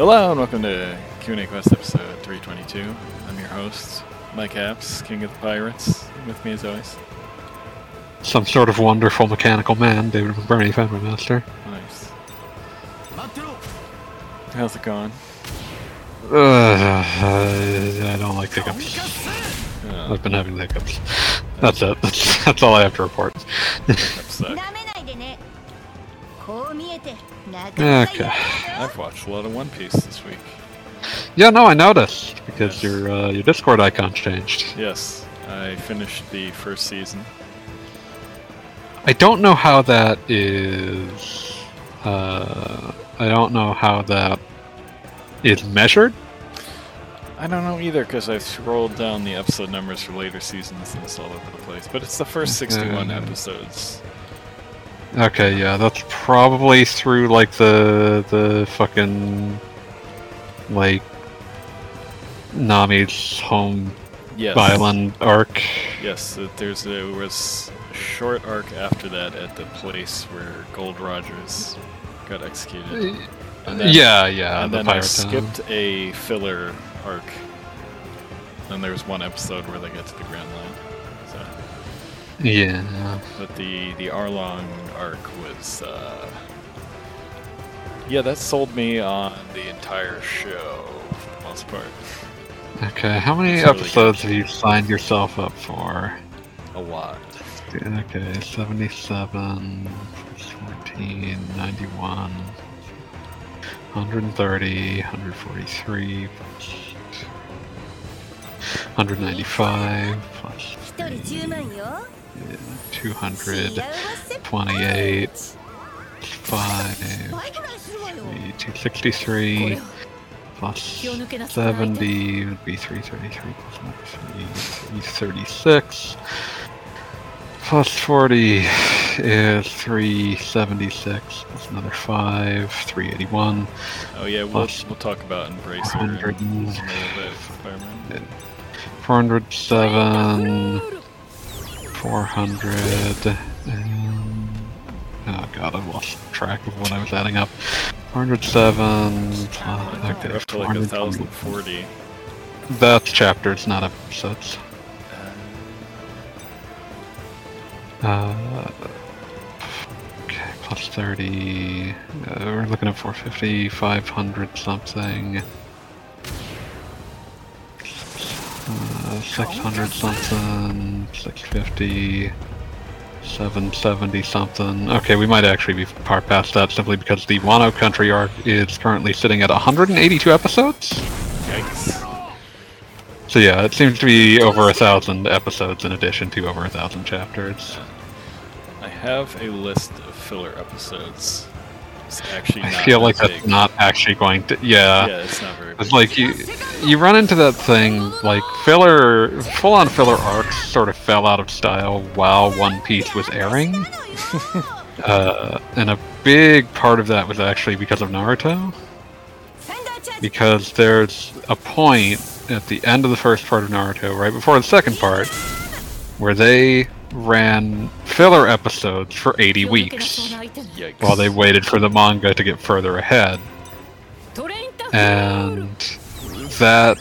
Hello and welcome to Q&A Quest episode 322. I'm your host, Mike Apps, King of the Pirates. With me as always. Some sort of wonderful mechanical man, David McBurney, Family Master. Nice. How's it going? Uh, I don't like hiccups. Uh, I've been having hiccups. That's it. That's, that's all I have to report. hiccups suck. Okay. I've watched a lot of One Piece this week. Yeah, no, I noticed because yes. your uh, your Discord icon changed. Yes, I finished the first season. I don't know how that is. Uh, I don't know how that is measured. I don't know either because I scrolled down the episode numbers for later seasons and it's all over the place. But it's the first 61 episodes. Okay, yeah, that's probably through like the the fucking like Nami's home Yes. island arc. Yes, uh, there's a, there was a short arc after that at the place where Gold Rogers got executed. Then, yeah, yeah, and the then I town. skipped a filler arc. And there was one episode where they get to the Grand Yeah. but the the Arlong arc was, uh, yeah, that sold me on the entire show for the most part. Okay, how many It's really episodes have you signed yourself up for? A lot. Okay, 77, plus 14, 91, 130, 143, plus 195, plus 一 228, 5, 263, plus 70 would be 333, plus 336, plus 40 is 376, plus another 5, 381. Oh yeah, we'll, we'll talk about Embracer in a 407... 400. Um, oh god, I lost track of what I was adding up. 407. plus- We're Okay, up to like a 420. thousand forty. That's chapters, not episodes. Uh, okay, plus 30. Uh, we're looking at 450, 500 something. 600 something, 650, 770 something. Okay, we might actually be far past that simply because the Wano Country arc is currently sitting at 182 episodes. Yikes. So yeah, it seems to be over a thousand episodes in addition to over a thousand chapters. I have a list of filler episodes. I feel like that's big. not actually going to. Yeah. Yeah, it's not very. Big. It's like you, you run into that thing like filler, full-on filler arcs sort of fell out of style while One Piece was airing, uh, and a big part of that was actually because of Naruto. Because there's a point at the end of the first part of Naruto, right before the second part, where they ran filler episodes for 80 weeks while they waited for the manga to get further ahead. And that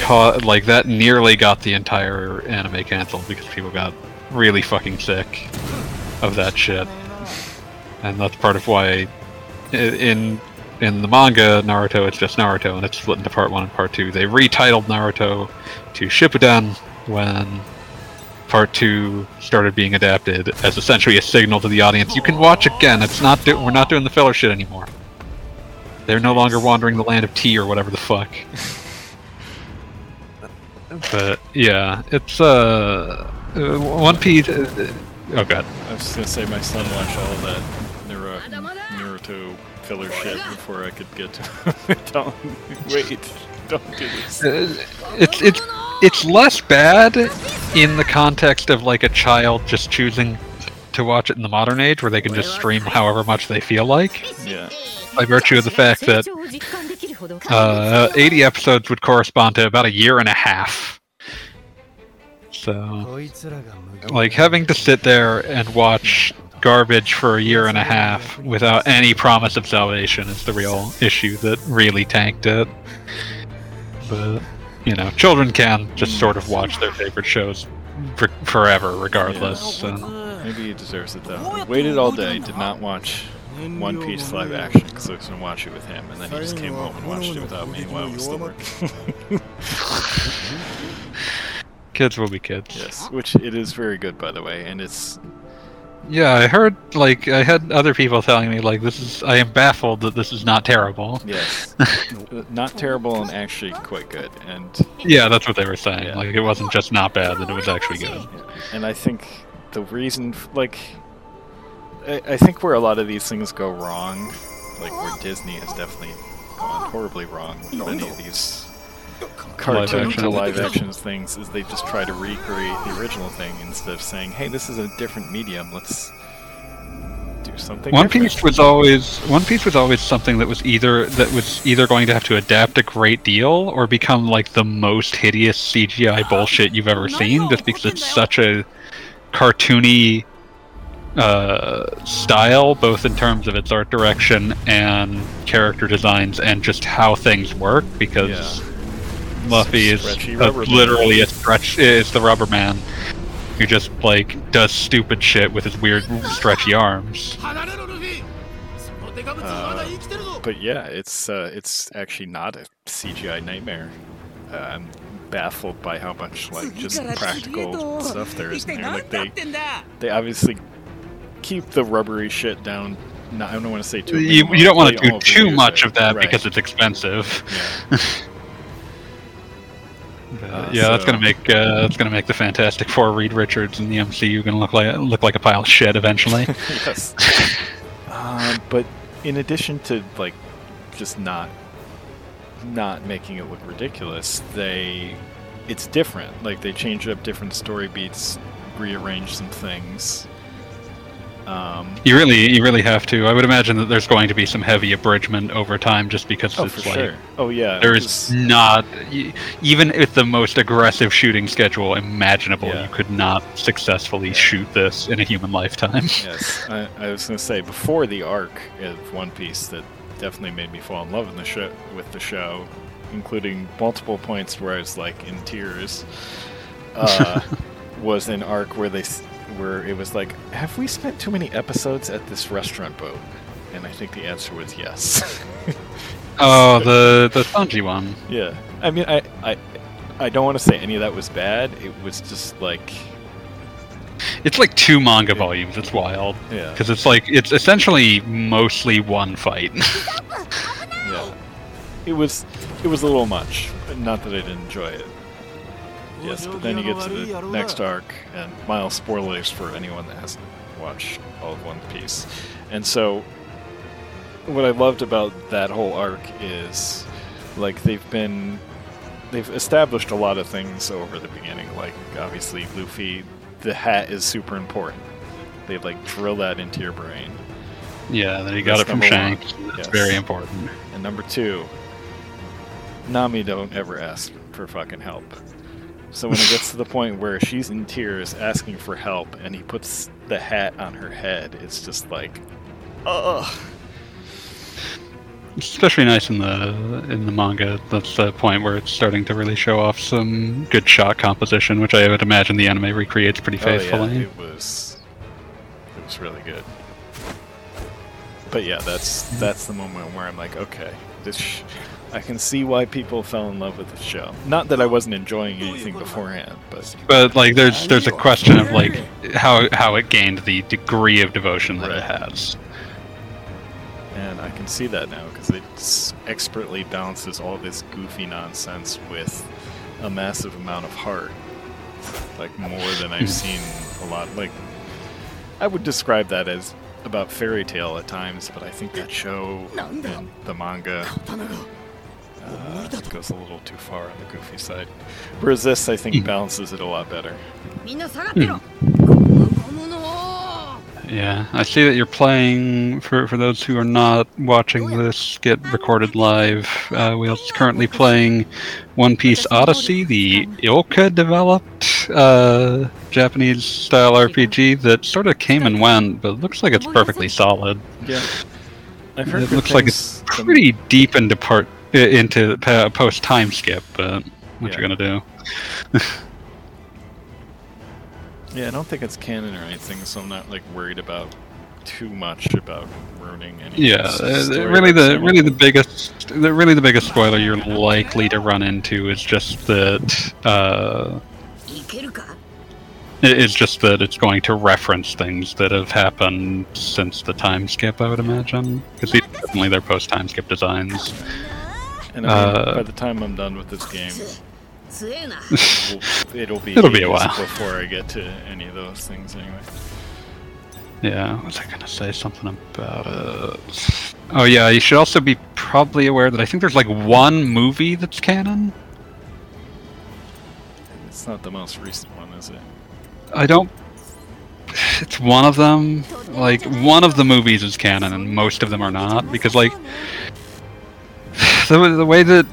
caught, like that nearly got the entire anime canceled because people got really fucking sick of that shit. And that's part of why in in the manga Naruto it's just Naruto and it's split into part 1 and part 2. They retitled Naruto to Shippuden when part 2 started being adapted as essentially a signal to the audience you can watch again. It's not do- we're not doing the filler shit anymore. They're no longer wandering the land of tea or whatever the fuck. but yeah, it's uh, uh One Piece. Uh, oh god. I was just gonna say my son watched all of that Naru- Naruto filler shit before I could get to it. don't wait. Don't do this. Uh, it's it's it's less bad in the context of like a child just choosing to watch it in the modern age where they can just stream however much they feel like. Yeah. By virtue of the fact that uh, 80 episodes would correspond to about a year and a half. So, like having to sit there and watch garbage for a year and a half without any promise of salvation is the real issue that really tanked it. But you know, children can just sort of watch their favorite shows for forever, regardless. So. Maybe he deserves it though. Waited all day, did not watch One Piece live action because I was going to watch it with him, and then he just came home and watched it without me while I was still working. Kids will be kids. yes, which it is very good by the way, and it's Yeah, I heard like I had other people telling me like this is I am baffled that this is not terrible. yes, not terrible and actually quite good, and Yeah, that's what they were saying. Yeah. Like it wasn't just not bad, that it was actually good. and I think the reason like I, I think where a lot of these things go wrong, like where Disney has definitely gone horribly wrong with any of these cartoon action. to live actions things is they just try to recreate the original thing instead of saying, "Hey, this is a different medium. Let's do something." One different." Piece was always One Piece was always something that was either that was either going to have to adapt a great deal or become like the most hideous CGI bullshit you've ever seen, just because it's such a cartoony uh, style, both in terms of its art direction and character designs, and just how things work. Because Yeah. Luffy is Stretchy a- man. literally a stretch. Is the rubber man who just like does stupid shit with his weird stretchy arms. But yeah, it's uh, it's actually not a CGI nightmare. Uh, I'm baffled by how much like just practical stuff there is in there. Like they they obviously keep the rubbery shit down. No, I don't want to say too. You, you don't want to do too much of that right. because it's expensive. Yeah. But, Uh, yeah, that's gonna make uh, that's gonna make the Fantastic Four Reed Richards and the MCU gonna look like look like a pile of shit eventually. yes. um, but in addition to like just not not making it look ridiculous, they it's different. Like they change up different story beats, rearrange some things. Um, you really you really have to. I would imagine that there's going to be some heavy abridgment over time, just because oh, it's for like sure. Oh yeah. there is not even with the most aggressive shooting schedule imaginable, Yeah. you could not successfully shoot this in a human lifetime. yes, I, I was gonna say before the arc of One Piece that definitely made me fall in love in the show with the show, including multiple points where I was like in tears. Uh, was an arc where they where it was like, have we spent too many episodes at this restaurant boat? And I think the answer was yes. oh, the the Sanji one. yeah, I mean, I I I don't want to say any of that was bad. It was just like, It's like two manga volumes. It's wild yeah, because it's like it's essentially mostly one fight. Yeah. It was it was a little much. Not that I didn't enjoy it. Yes, but then you get to the next arc, and mild spoilers for anyone that hasn't watched all of One Piece. And so, what I loved about that whole arc is, like, they've been. They've established a lot of things over the beginning. Like, obviously, Luffy, the hat is super important. They, like, drill that into your brain. yeah, then you got it from. Shanks. That's Yes. very important. And number two, Nami don't ever ask for fucking help. So when it gets to the point where she's in tears asking for help and he puts the hat on her head, it's just like, ugh. It's especially nice in the in the manga. That's the point where it's starting to really show off some good shot composition, which I would imagine the anime recreates pretty faithfully. Oh, yeah, it was, it was really good. But yeah, that's that's the moment where I'm like, okay, this, sh- I can see why people fell in love with the show. Not that I wasn't enjoying anything beforehand, but But like, there's there's a question of like how how it gained the degree of devotion that it has. And I can see that now because it expertly balances all this goofy nonsense with a massive amount of heart. Like more than I've seen a lot. Like I would describe that as about Fairy Tail at times, but I think that show and the manga uh, it goes a little too far on the goofy side. Resist, I think, hmm. balances it a lot better. Hmm. Yeah, I see that you're playing. For, for those who are not watching this get recorded live, uh, we're currently playing One Piece Odyssey, the ILCA developed uh, Japanese style RPG that sort of came and went, but looks like it's perfectly solid. Yeah. I've heard it looks like it's pretty deep into part into post time skip, but what yeah. you gonna do? yeah, I don't think it's canon or anything, so I'm not like worried about too much about ruining any. Yeah, uh, really the really the biggest the, really the biggest spoiler you're likely to run into is just that. Uh, it's just that it's going to reference things that have happened since the time skip, I would imagine. Because ah, definitely their post time skip designs. And I mean, uh, by the time I'm done with this game, we'll, it'll be it'll be a while before I get to any of those things, anyway. Yeah, was I gonna say something about it? Oh yeah, you should also be probably aware that I think there's like one movie that's canon. It's not the most recent one, is it? I don't. It's one of them. Like one of the movies is canon, and most of them are not because like the, the way that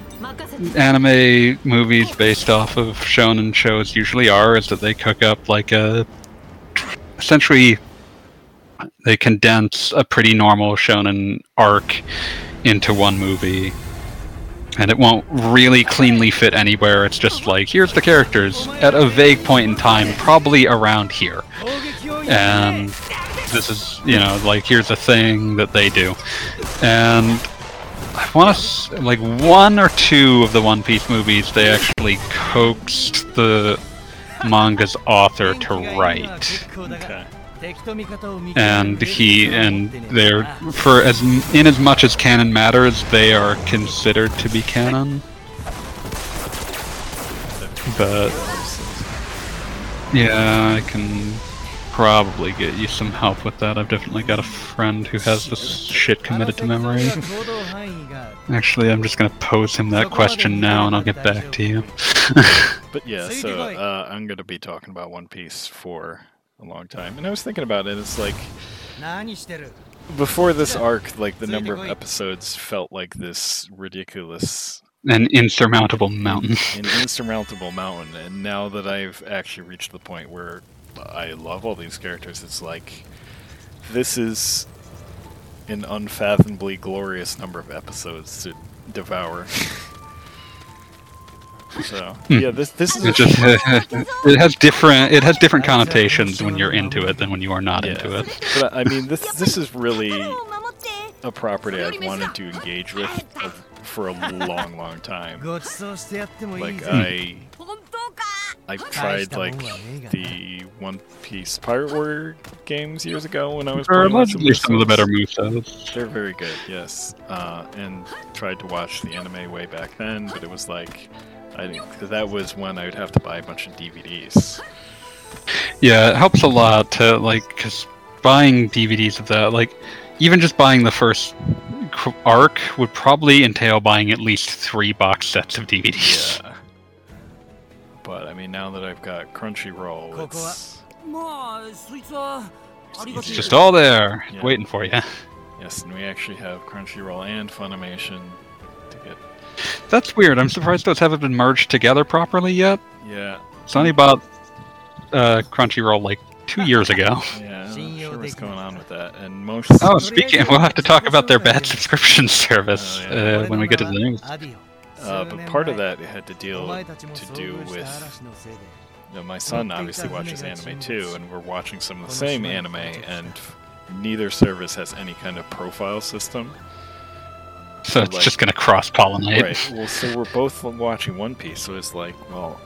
anime movies based off of shonen shows usually are is that they cook up like a essentially they condense a pretty normal shonen arc into one movie. And it won't really cleanly fit anywhere. It's just like here's the characters at a vague point in time probably around here. And this is you know like here's a thing that they do. And I want to like one or two of the One Piece movies. They actually coaxed the manga's author to write, Okay. and he and they're for as in as much as canon matters, they are considered to be canon. But yeah, I can probably get you some help with that. I've definitely got a friend who has this shit committed to memory. Actually, I'm just gonna pose him that question now, and I'll get back to you. But yeah, so uh, I'm going to be talking about One Piece for a long time. And I was thinking about it, it's like before this arc, like the number of episodes felt like this ridiculous An insurmountable mountain. an insurmountable mountain. And now that I've actually reached the point where I love all these characters. It's like this is an unfathomably glorious number of episodes to devour. so hmm. yeah, this this is just, it has different it has different connotations when you're into it than when you are not yeah. into it. But I mean, this this is really a property I've wanted to engage with for a long, long time. Like I I tried like the One Piece Pirate Warrior games years ago when I was Or playing lots of some of the better episodes. movesets. They're very good, yes. Uh, and tried to watch the anime way back then, but it was like, I think that was when I would have to buy a bunch of DVDs. Yeah, it helps a lot to like because buying DVDs of that, like even just buying the first arc would probably entail buying at least three box sets of DVDs. Yeah. But I mean, now that I've got Crunchyroll, it's, it's just all there yeah. waiting for you. Yes, and we actually have Crunchyroll and Funimation to get. That's weird. I'm surprised those haven't been merged together properly yet. Yeah. Sony bought uh, Crunchyroll like two years ago. Yeah, I'm sure what's going on with that. And most. Oh, speaking, we'll have to talk about their bad subscription service uh, yeah. uh, when we get to the news. Uh, but part of that had to deal to do with you know, my son obviously watches anime too, and we're watching some of the same anime, and neither service has any kind of profile system. So it's like- just going to cross pollinate. Right. Well, so we're both watching One Piece, so it's like, well,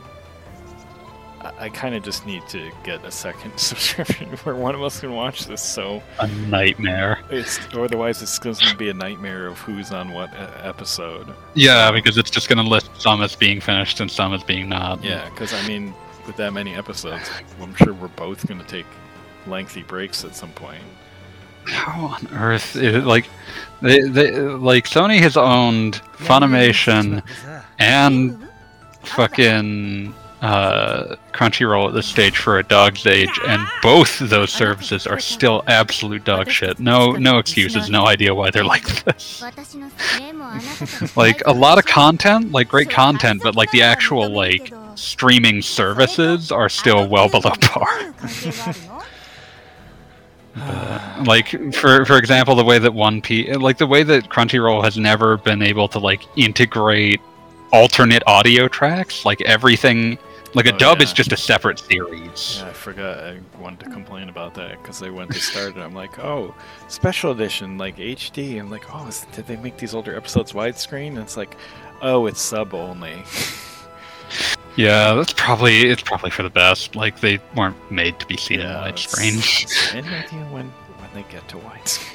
I, I kind of just need to get a second subscription where one of us can watch this. So A nightmare. it's otherwise it's going to be a nightmare of who's on what e- episode. Yeah, because it's just going to list some as being finished and some as being not. Yeah, because I mean, with that many episodes, I'm sure we're both going to take lengthy breaks at some point. How on earth? Is, like, they, they, like Sony has owned Funimation and fucking uh, Crunchyroll at this stage for a dog's age, and both those services are still absolute dog shit. No, no excuses. No idea why they're like this. like a lot of content, like great content, but like the actual like streaming services are still well below par. Uh, like for for example the way that one piece like the way that crunchyroll has never been able to like integrate alternate audio tracks like everything like a Oh, dub is just a separate series Yeah, I forgot. I wanted to complain about that because they went to start it. I'm like, oh, special edition, like HD. I'm like, oh, is, did they make these older episodes widescreen? And it's like, oh, it's sub only. yeah that's probably it's probably for the best like they weren't made to be seen in widescreen Any idea when when they get to widescreen?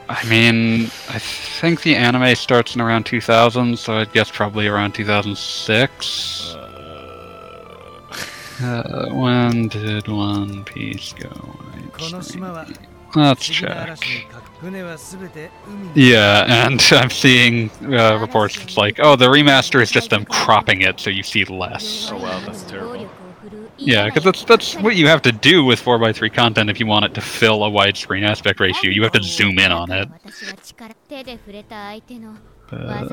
i mean i think the anime starts in around 2000 so i'd guess probably around 2006 Uh, uh, when did One Piece go? Extreme? Let's check. Yeah, and I'm seeing uh, reports that's like, oh, the remaster is just them cropping it so you see less. Oh wow, that's terrible. Yeah, because that's that's what you have to do with 4x3 content if you want it to fill a widescreen aspect ratio. You have to zoom in on it. But...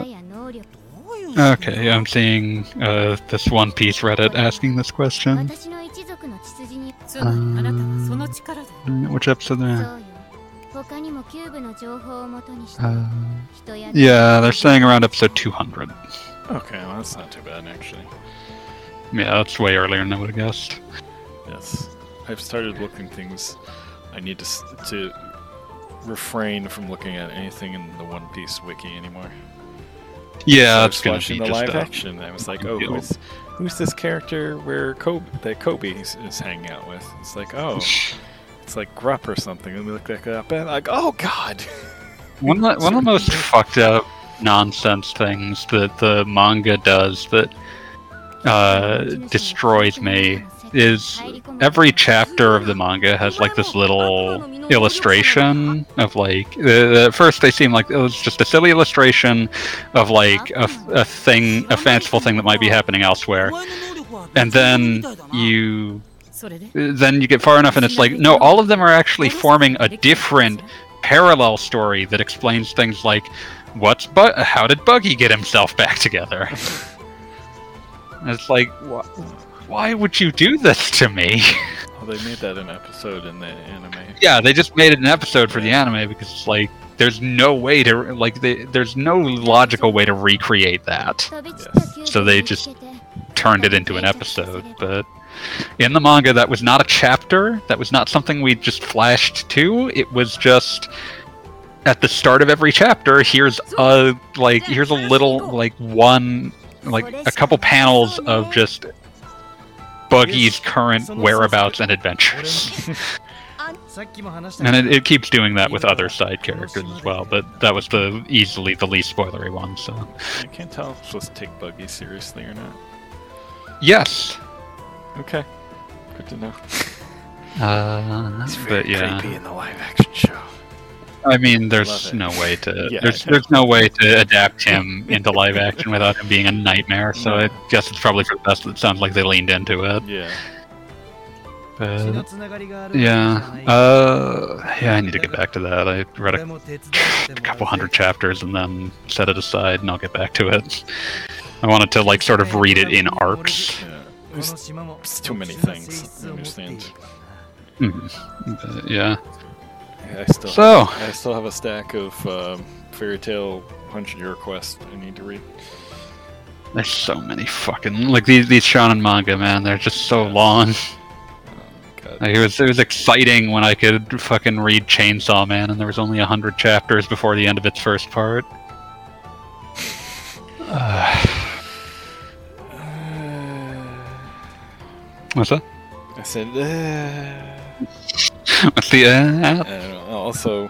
Okay, I'm seeing uh, this One Piece Reddit asking this question. Um, which episode are uh, yeah, they're saying around episode 200. Okay, well, that's not too bad, actually. Yeah, that's way earlier than I would have guessed. Yes. I've started looking things. I need to, to refrain from looking at anything in the One Piece wiki anymore. Yeah, I was watching be the just live a- action. I was like, oh, who's who's this character where Koby that Koby is, is hanging out with? It's like, oh, it's like Garp or something. And we look that up, and like, oh god. One of the, one of the most fucked up nonsense things that the manga does that uh, destroys me is every chapter of the manga has like this little illustration of like uh, at first they seem like it was just a silly illustration of like a, a thing a fanciful thing that might be happening elsewhere. And then you then you get far enough and it's like no all of them are actually forming a different parallel story that explains things like what's but how did buggy get himself back together? It's like what why would you do this to me? Well, they made that an episode in the anime. Yeah, they just made it an episode for the anime because it's like there's no way to like they, there's no logical way to recreate that. Yes. So they just turned it into an episode, but in the manga that was not a chapter, that was not something we just flashed to. It was just at the start of every chapter, here's a like here's a little like one like a couple panels of just Buggy's current whereabouts and adventures. and it, it, keeps doing that with other side characters as well, but that was the easily the least spoilery one. So I can't tell if supposed to take Buggy seriously or not. Yes. Okay. Good to know. Uh, it's very but, yeah. creepy in the live action show. I mean, there's no way to yeah, there's there's no way to adapt him into live action without him being a nightmare. So no. I guess it's probably for the best. It sounds like they leaned into it. Yeah. But, yeah. Uh, yeah, I need to get back to that. I read a, a couple hundred chapters and then set it aside, and I'll get back to it. I wanted to like sort of read it in arcs. Yeah. There's, too many things. I understand. Mm-hmm. Yeah. I still So I still have a stack of um, Fairy Tail Hundred Year Quest I need to read. there's so many fucking like these these shonen manga, man. They're just so long. God. Like, it was it was exciting when I could fucking read Chainsaw Man, and there was only a hundred chapters before the end of its first part. Uh, what's that? I said, uh, What's the uh, I don't know. Also,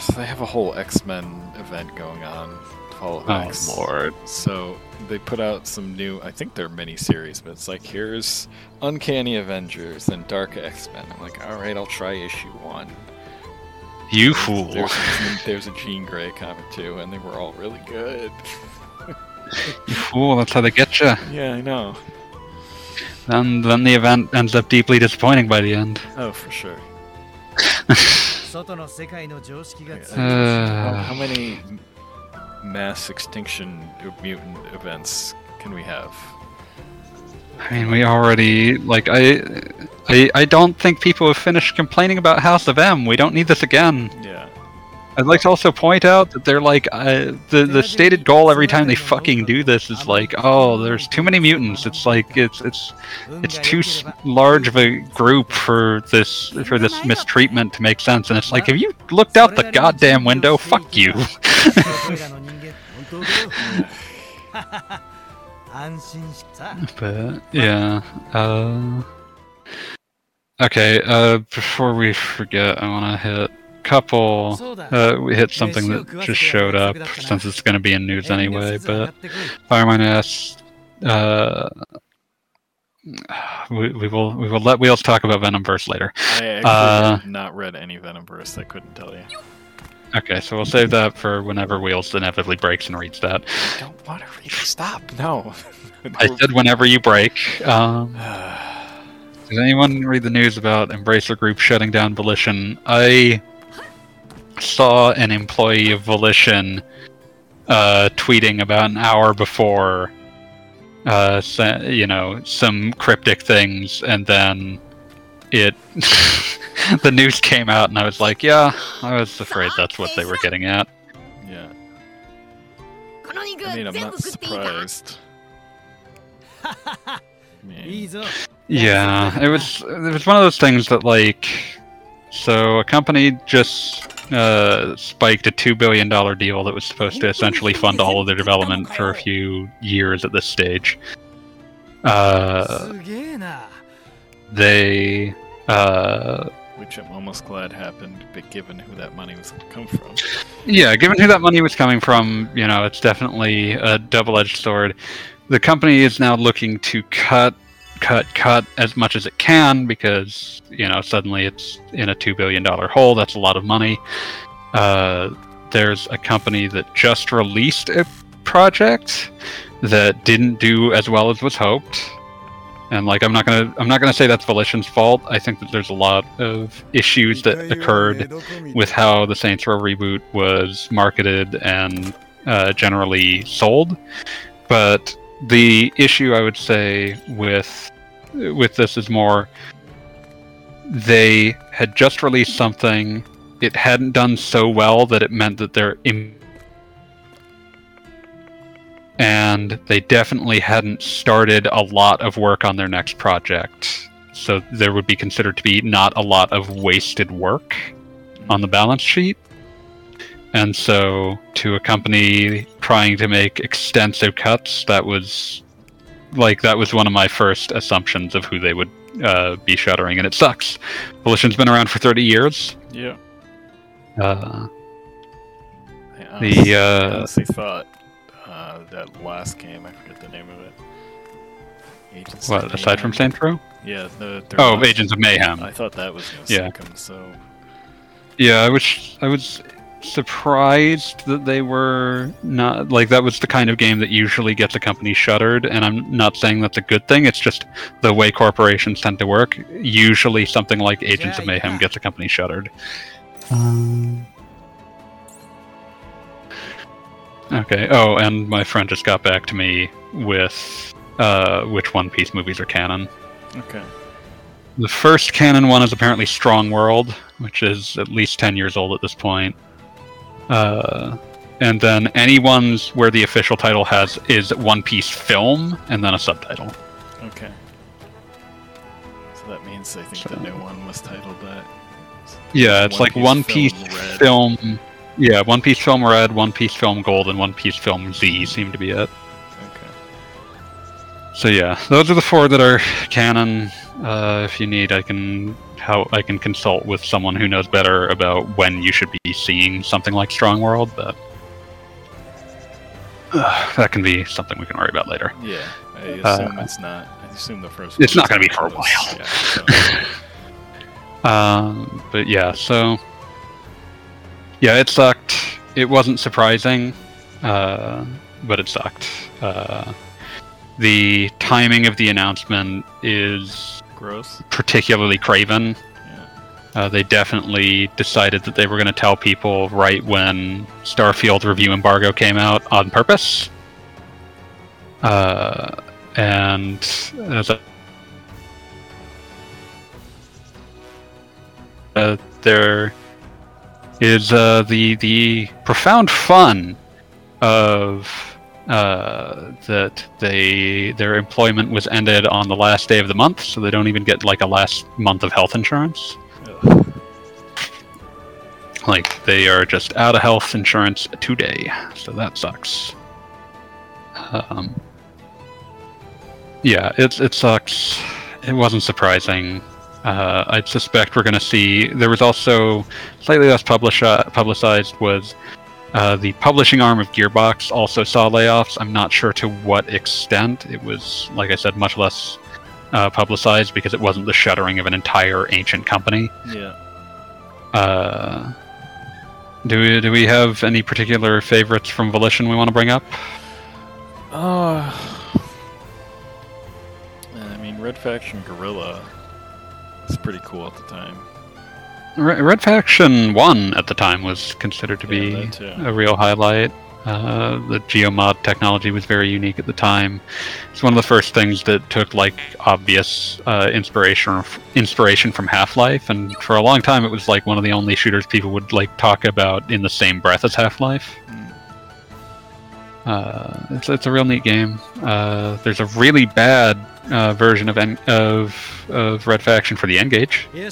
so they have a whole X Men event going on. Fall of Oh X. lord! So they put out some new. I think they're miniseries, but it's like here's Uncanny Avengers and Dark X Men. I'm like, all right, I'll try issue one. You fool! There's a, there's a Jean Grey comic too, and they were all really good. You fool! That's how they get you. Yeah, I know. And then the event ends up deeply disappointing by the end. Oh, for sure. Uh, how many mass extinction mutant events can we have? I mean, we already like I, I, I don't think people have finished complaining about House of M. We don't need this again. Yeah. I'd like to also point out that they're like uh, the the stated goal every time they fucking do this is like, oh, there's too many mutants. It's like it's it's it's too large of a group for this for this mistreatment to make sense. And it's like, have you looked out the goddamn window? Fuck you. but yeah. Uh, okay. Uh, before we forget, I want to hit couple. Uh, we hit something that just showed up since it's going to be in news anyway. But Fireman asks, uh, we, we will we will let Wheels talk about Venomverse later. I Uh, have not read any Venomverse. I couldn't tell you. Okay, so we'll save that for whenever Wheels inevitably breaks and reads that. I don't want to read. Stop. No. I said whenever you break. Um, Did anyone read the news about Embracer Group shutting down Volition? I saw an employee of Volition uh, tweeting about an hour before, uh, sa- you know, some cryptic things, and then it the news came out, and I was like, yeah, I was afraid that's what they were getting at. Yeah. I mean, I'm not surprised. yeah, it was it was one of those things that like, so a company just uh, spiked a $2 billion deal that was supposed to essentially fund all of their development for a few years at this stage. Uh, they. Uh, which I'm almost glad happened, but given who that money was going to come from. Yeah, given who that money was coming from, you know, it's definitely a double edged sword. The company is now looking to cut cut, cut as much as it can because you know suddenly it's in a two billion dollar hole. That's a lot of money. Uh, there's a company that just released a project that didn't do as well as was hoped. And like I'm not gonna I'm not gonna say that's Volition's fault. I think that there's a lot of issues that occurred with how the Saints Row reboot was marketed and uh, generally sold. But the issue I would say with with this is more they had just released something. It hadn't done so well that it meant that they're Im- and they definitely hadn't started a lot of work on their next project. So there would be considered to be not a lot of wasted work on the balance sheet. And so, to a company trying to make extensive cuts, that was like that was one of my first assumptions of who they would uh, be shuttering, and it sucks. Volition's been around for 30 years. Yeah. Uh, I honestly, the I uh, honestly thought uh, that last game, I forget the name of it. Agents of what aside from Row? Yeah, the, Oh, last- Agents of Mayhem. I thought that was going to Yeah. them, so. Yeah, I was I was surprised that they were not like that was the kind of game that usually gets a company shuttered and I'm not saying that's a good thing it's just the way corporations tend to work usually something like Agents of Mayhem yeah. gets a company shuttered Okay oh and my friend just got back to me with uh which One Piece movies are canon Okay. The first canon one is apparently Strong World, which is at least 10 years old at this point. Uh, and then any ones where the official title has is One Piece film and then a subtitle. Okay. So that means I think So- the new one was titled that. Yeah, it's like One Piece Red. film. Yeah, One Piece film Red, One Piece film Gold, and One Piece film Z seem to be it. So yeah, those are the four that are canon. Uh, if you need, I can how I can consult with someone who knows better about when you should be seeing something like Strong World, but uh, that can be something we can worry about later. Yeah, I Uh, assume it's not. I assume the first. it's not gonna be for a while. Yeah, so- Um, but yeah, so yeah, it sucked. It wasn't surprising, uh, but it sucked. The timing of the announcement is gross. particularly craven. Yeah. Uh, they definitely decided that they were going to tell people right when Starfield review embargo came out on purpose. Uh, and as a, uh, there is uh, the the profound fun of uh, that they their employment was ended on the last day of the month, so they don't even get like a last month of health insurance. Ugh. Like they are just out of health insurance today, so that sucks. Um, yeah, it it sucks. It wasn't surprising. Uh, I suspect we're going to see. There was also slightly less publish, uh, publicized was uh, the publishing arm of Gearbox also saw layoffs. I'm not sure to what extent. It was, like I said, much less uh, publicized because it wasn't the shuttering of an entire ancient company. Yeah. Uh, do we do we have any particular favorites from Volition we want to bring up? Uh, I mean, Red Faction Guerrilla is pretty cool at the time. Re- Red Faction One at the time was considered to Yeah, be that too. a real highlight. Uh, the geomod technology was very unique at the time. It's one of the first things that took like obvious uh, inspiration inspiration from Half Life, and for a long time it was like one of the only shooters people would like talk about in the same breath as Half Life. Mm. Uh, it's, it's a real neat game. Uh, there's a really bad uh, version of, N- of of Red Faction for the N-Gage. よ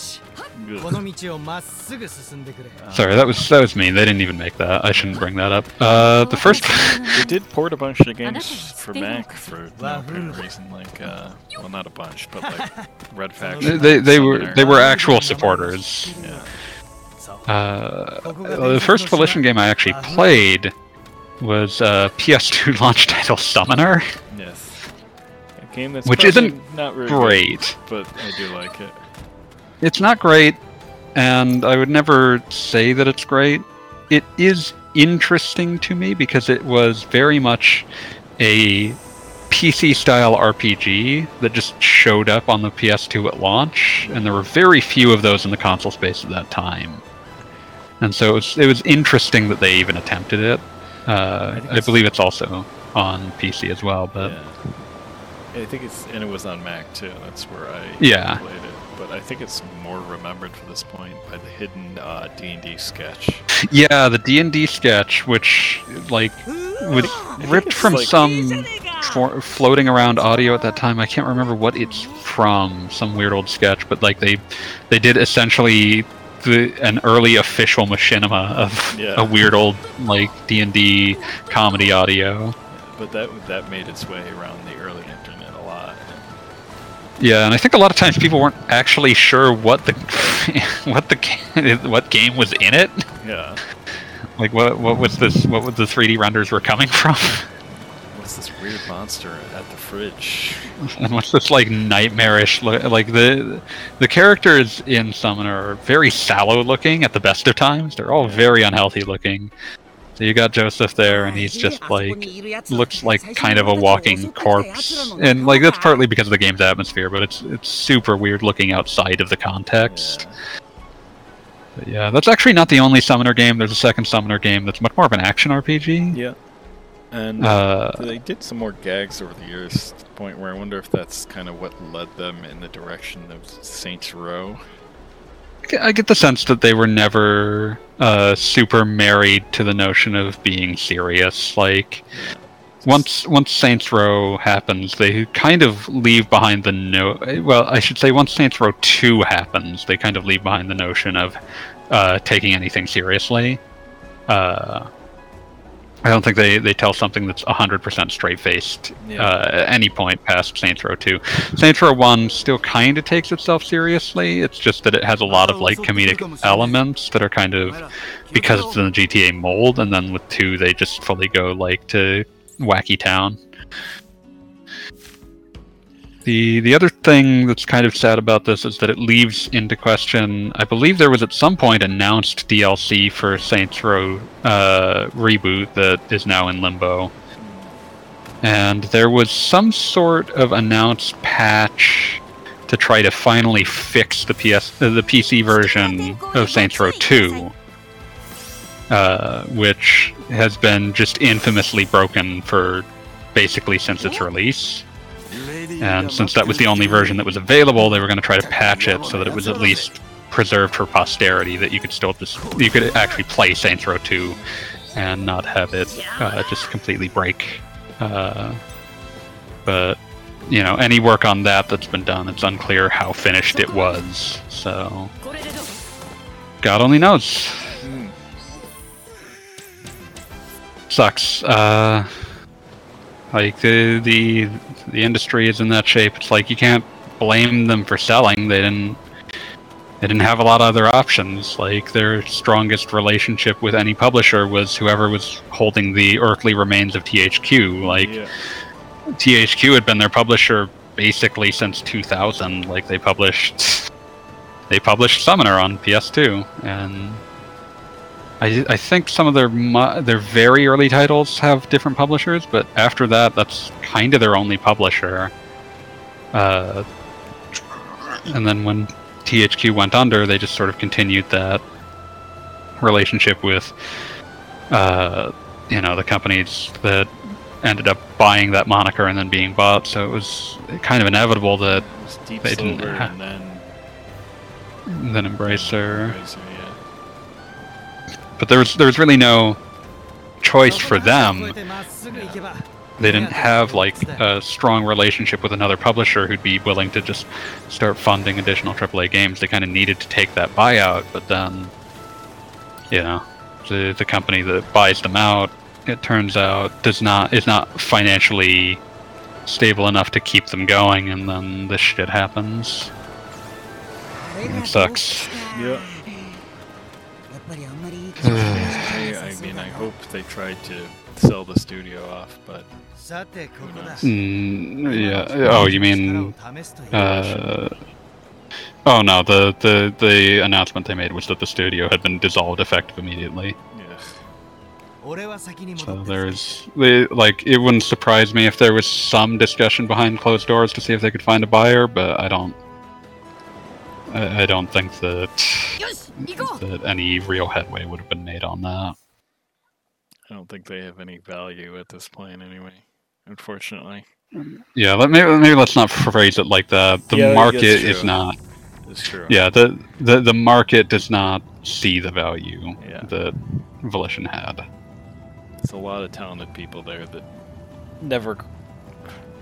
Sorry, that was that was me. They didn't even make that. I shouldn't bring that up. Uh, the first. Oh, they did port a bunch of games for Mac for no apparent reason. Like, uh, well, not a bunch, but like Red Faction. They they were they were actual supporters. Yeah. Uh, the first Volition game I actually played was uh, a PS2 launch title Summoner. Yes. A game that's which isn't not really great, good, but I do like it. It's not great, and I would never say that it's great. It is interesting to me because it was very much a PC style RPG that just showed up on the PS2 at launch, and there were very few of those in the console space at that time. And so it was, it was interesting that they even attempted it. Uh, think I believe it's also on PC as well, but yeah. I think it's and it was on Mac too. That's where I Yeah. played it. But I think it's more remembered for this point by the hidden uh, D&D sketch. yeah, the D and D sketch, which like was ripped from like- some for, floating around audio at that time. I can't remember what it's from, some weird old sketch, but like they they did essentially the, an early official machinima of Yeah. a weird old like D and D comedy audio. But that that made its way around the early internet a lot. Yeah, and I think a lot of times people weren't actually sure what the what the what game was in it. Yeah. Like what what was this? What was the 3D renders were coming from? What's this weird monster at the fridge? and what's this like nightmarish look? Like the the characters in Summoner are very sallow looking at the best of times. They're all very unhealthy looking. So you got Joseph there, and he's just like looks like kind of a walking corpse, and like that's partly because of the game's atmosphere, but it's it's super weird looking outside of the context. Yeah. But yeah, that's actually not the only Summoner game. There's a second Summoner game that's much more of an action RPG. Yeah. And Uh, they did some more gags over the years to the point where I wonder if that's kind of what led them in the direction of Saints Row. I get- the sense that they were never uh, super married to the notion of being serious. Like once once Saints Row happens, they kind of leave behind the no. Well, I should say once Saints Row Two happens, they kind of leave behind the notion of uh, taking anything seriously. Uh, I don't think they, they tell something that's 100% straight faced Yeah. uh, at any point past Saints Row 2. Saints Row 1 still kind of takes itself seriously. It's just that it has a lot of like comedic elements that are kind of because it's in the GTA mold, and then with 2 they just fully go like to wacky town. The the other thing that's kind of sad about this is that it leaves into question. I believe there was at some point announced DLC for Saints Row uh, reboot that is now in limbo, and there was some sort of announced patch to try to finally fix the PS uh, the PC version of Saints Row 2, uh, which has been just infamously broken for basically since its release. And since that was the only version that was available, they were going to try to patch it so that it was at least preserved for posterity. That you could still just you could actually play Saints Row 2 and not have it uh, just completely break. Uh, but you know, any work on that that's been done, it's unclear how finished it was. So God only knows. Hmm. Sucks. Uh, like the the the industry is in that shape. It's like you can't blame them for selling. They didn't they didn't have a lot of other options. Like their strongest relationship with any publisher was whoever was holding the earthly remains of THQ. Like yeah. THQ had been their publisher basically since 2000. Like they published, they published Summoner on PS2, and I, I think some of their mu- their very early titles have different publishers, but after that, that's kind of their only publisher. Uh, and then when THQ went under, they just sort of continued that relationship with, uh, you know, the companies that ended up buying that moniker and then being bought. So it was kind of inevitable that It was Deep They didn't ha- and then then Embracer. Embracer, yeah. But there was there was really no choice for them. They didn't have like a strong relationship with another publisher who'd be willing to just start funding additional AAA games. They kind of needed to take that buyout, but then, you know, the the company that buys them out, it turns out, does not is not financially stable enough to keep them going, and then this shit happens. It sucks. Yeah. I, mean, I hope they tried to sell the studio off, but. Mm, yeah. Oh, you mean? Uh, oh no. The, the the announcement they made was that the studio had been dissolved effective immediately. So there's they, like it wouldn't surprise me if there was some discussion behind closed doors to see if they could find a buyer, but I don't I, I don't think that, that any real headway would have been made on that. I don't think they have any value at this point, anyway. Unfortunately. Yeah, let, maybe maybe let's not phrase it like that. The yeah, market is not. It's true. Yeah, the, the the market does not see the value yeah. that Volition had. It's a lot of talented people there that never,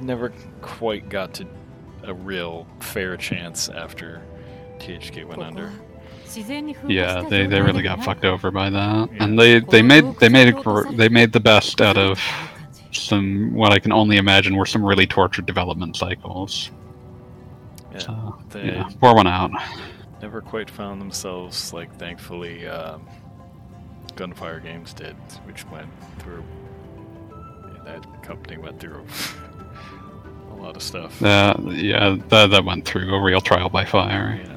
never quite got to a real fair chance after THQ went under. Yeah, they, they really got fucked over by that, yeah. and they they made they made a, they made the best out of some what I can only imagine were some really tortured development cycles. Yeah, so, they yeah, pour one out. Never quite found themselves like thankfully um, Gunfire Games did, which went through that company went through a lot of stuff. Uh, yeah, that, that went through a real trial by fire. Yeah.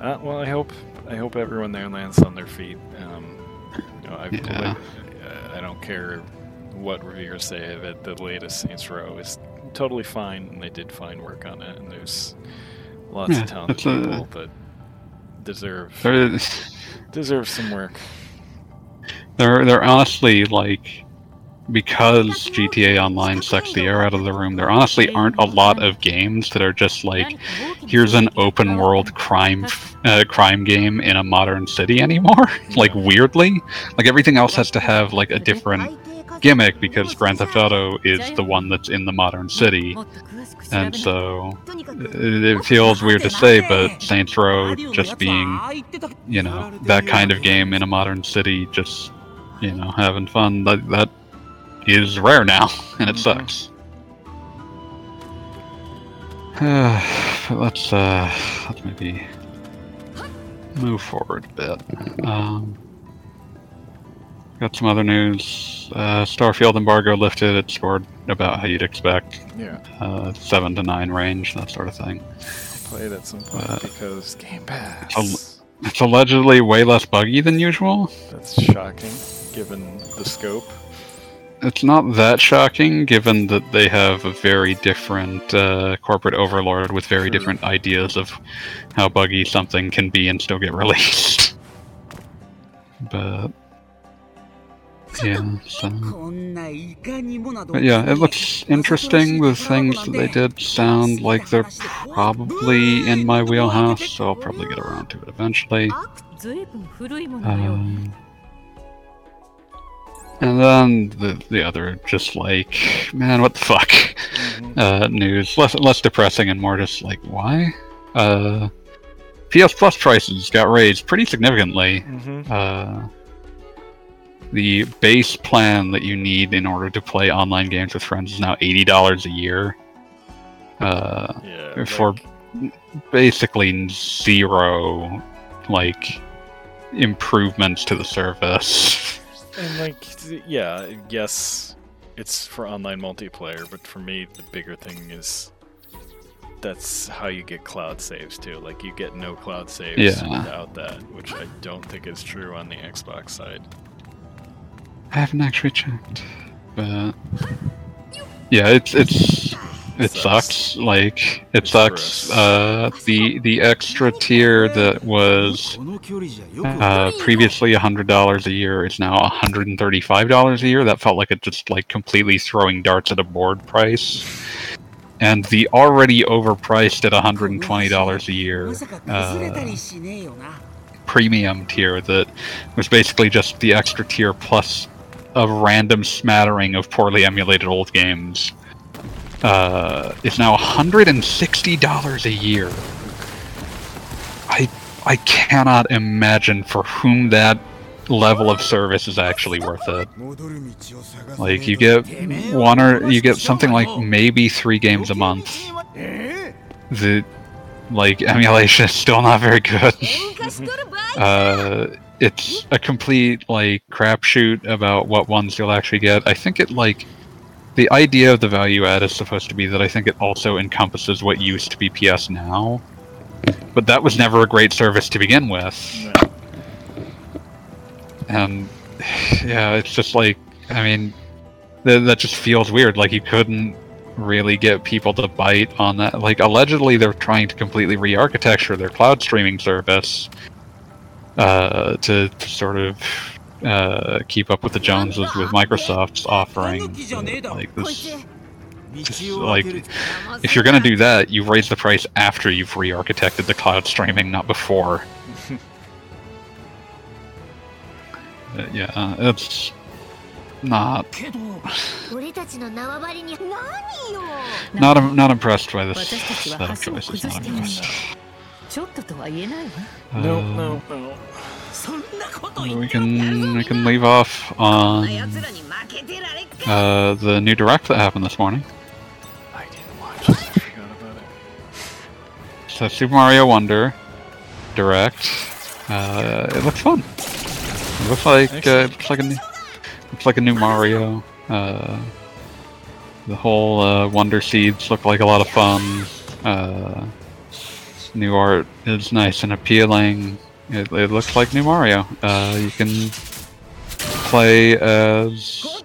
Uh, well, I hope I hope everyone there lands on their feet. Um, you know, I yeah. Uh, I don't care what reviewers say of it. The latest Saints Row is totally fine, and they did fine work on it. And there's lots yeah, of talented people that deserve deserve some work. They're they're honestly like because GTA Online sucks the air out of the room, there honestly aren't a lot of games that are just like, here's an open world crime uh, crime game in a modern city anymore. like weirdly, like everything else has to have like a different gimmick because Grand Theft Auto is the one that's in the modern city, and so it feels weird to say, but Saints Row just being, you know, that kind of game in a modern city, just you know, having fun that that is rare now, and it mm-hmm. sucks. Uh, let's uh, let's maybe move forward a bit. Um, got some other news. Uh, Starfield embargo lifted. It scored about how you'd expect, Yeah, uh, seven to nine range, that sort of thing. play it at some point Uh, because Game Pass. I'll- It's allegedly way less buggy than usual. That's shocking, given the scope it's not that shocking given that they have a very different uh, corporate overlord with very sure. different ideas of how buggy something can be and still get released. but yeah, but yeah, it looks interesting. The things that they did sound like they're probably in my wheelhouse, so I'll probably get around to it eventually. Um, and then the the other just like man, what the fuck uh, news, less less depressing and more just like why? Uh, PS Plus prices got raised pretty significantly. Mm-hmm. Uh, the base plan that you need in order to play online games with friends is now eighty dollars a year. Uh, Yeah. for like- basically zero like improvements to the service. And like, yeah, yes, it's for online multiplayer, but for me, the bigger thing is that's how you get cloud saves too. Like, you get no cloud saves Yeah. without that, which I don't think is true on the Xbox side. I haven't actually checked, but yeah, it's it's it sucks. sucks. Like it it's sucks. Uh, the the extra tier that was uh, previously hundred dollars a year is now hundred and thirty five dollars a year. That felt like it just like completely throwing darts at a board price. And the already overpriced at hundred and twenty dollars a year. Uh, premium tier that was basically just the extra tier plus a random smattering of poorly emulated old games uh, is now $160 a year. I I cannot imagine for whom that level of service is actually worth it. Like you get one or you get something like maybe three games a month. The like emulation is still not very good. uh, it's a complete like crapshoot about what ones you'll actually get. I think it like the idea of the value add is supposed to be that I think it also encompasses what used to be PS Now, but that was never a great service to begin with. And yeah, it's just like I mean, th- that just feels weird. Like you couldn't really get people to bite on that. Like allegedly, they're trying to completely re-architecture their cloud streaming service uh, to sort of uh, keep up with the Joneses with Microsoft's offering like this. Like, if you're going to do that, you raise the price after you've re-architected the cloud streaming, not before. uh, yeah, uh, it's not not not impressed by this set of choices. Not impressed. Uh, no, no, no. Um, we can we can leave off on uh, the new direct that happened this morning. I didn't watch. I forgot about it. So Super Mario Wonder direct. Uh, it looks fun. It looks like uh, it looks like a new, looks like a new Mario. Uh, the whole uh, Wonder Seeds look like a lot of fun. Uh, new art is nice and appealing. It, it looks like new Mario. Uh, you can play as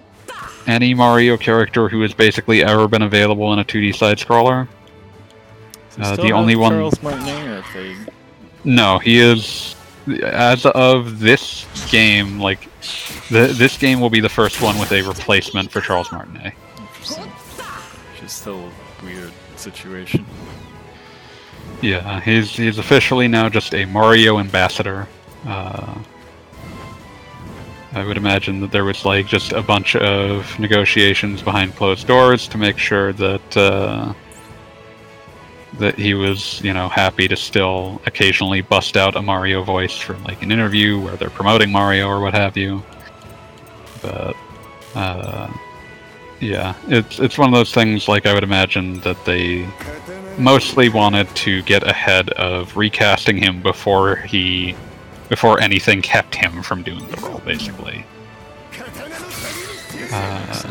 any Mario character who has basically ever been available in a 2D side scroller. Uh, the only one- Charles Martinet, or they No, he is. As of this game, like the, this game will be the first one with a replacement for Charles Martinet. Interesting. Which is still a weird situation. Yeah, he's he's officially now just a Mario ambassador. Uh, I would imagine that there was like just a bunch of negotiations behind closed doors to make sure that uh, that he was, you know, happy to still occasionally bust out a Mario voice for like an interview where they're promoting Mario or what have you. But uh, yeah, it's it's one of those things. Like I would imagine that they mostly wanted to get ahead of recasting him before he before anything kept him from doing the role basically. Uh,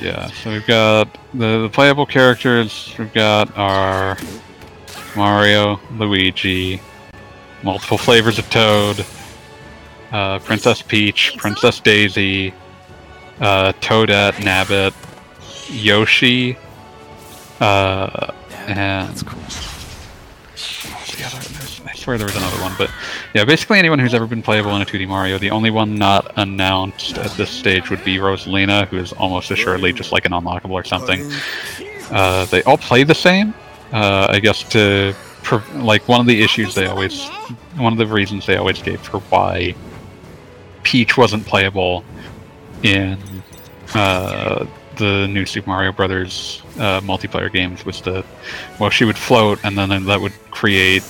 yeah so we've got the, the playable characters. We've got our mario luigi multiple flavors of toad uh, princess peach princess daisy uh, toadette nabbit yoshi uh, and That's cool. I swear there was another one, but Yeah, basically anyone who's ever been playable in a 2D Mario. The only one not announced at this stage would be Rosalina, who is almost assuredly just like an unlockable or something. Uh, they all play the same. Uh, I guess to like one of the issues they always, one of the reasons they always gave for why Peach wasn't playable in uh, the new Super Mario Brothers uh, multiplayer games was the well, she would float, and then that would create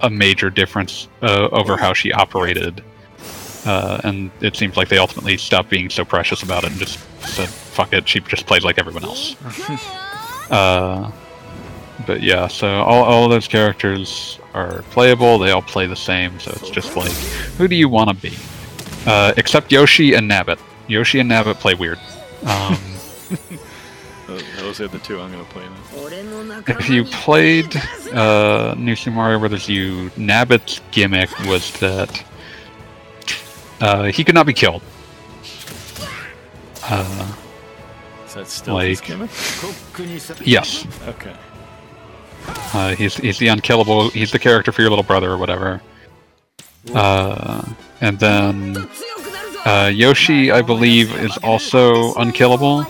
a major difference uh, over how she operated. Uh, and it seems like they ultimately stopped being so precious about it and just said, "Fuck it." She just played like everyone else. uh, but yeah, so all, all of those characters are playable. They all play the same, so it's just like, who do you want to be? Uh, except Yoshi and Nabbit. Yoshi and Nabbit play weird. Um, Oh, Those are the two I'm going to play now. If you played uh, New Super Mario Brothers you Nabbit's gimmick was that uh, he could not be killed. Uh, Is that still like, his gimmick? Yes. Okay. Uh, he's, he's the unkillable, he's the character for your little brother or whatever. Uh, and then uh, Yoshi, I believe, is also unkillable.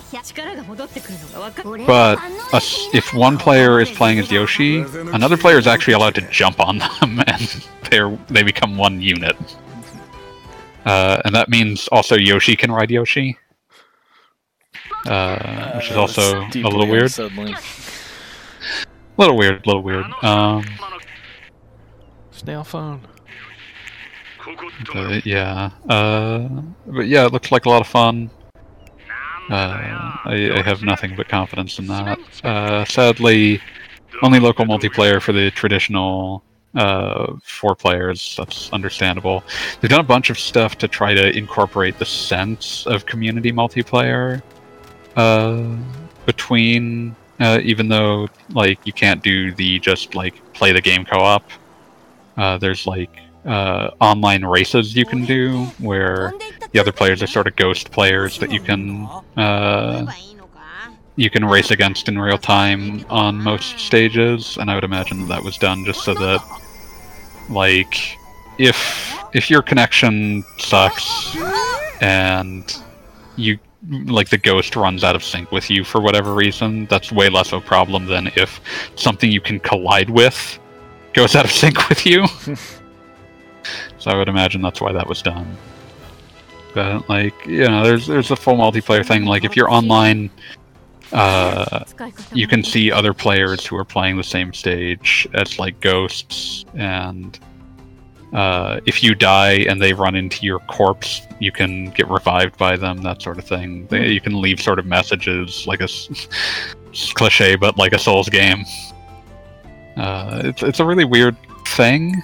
But a, if one player is playing as Yoshi, another player is actually allowed to jump on them and they they become one unit. Uh, and that means also Yoshi can ride Yoshi, uh, which is also a little weird. A Little weird, A little weird. Um, Snail phone but yeah, uh, but yeah, it looks like a lot of fun. Uh, I, I have nothing but confidence in that. Uh, sadly, only local multiplayer for the traditional uh, four players. That's understandable. They've done a bunch of stuff to try to incorporate the sense of community multiplayer uh, between, uh, even though like you can't do the just like play the game co-op. Uh, there's like uh, online races you can do, where the other players are sort of ghost players that you can uh, you can race against in real time on most stages, and I would imagine that, that was done just so that, like, if if your connection sucks and you like the ghost runs out of sync with you for whatever reason, that's way less of a problem than if something you can collide with goes out of sync with you. So I would imagine that's why that was done. But like, you know, there's there's a full multiplayer thing. Like if you're online, uh, you can see other players who are playing the same stage. as like ghosts, and uh, if you die and they run into your corpse, you can get revived by them. That sort of thing. They, you can leave sort of messages, like a cliche, but like a Souls game. Uh, it's it's a really weird thing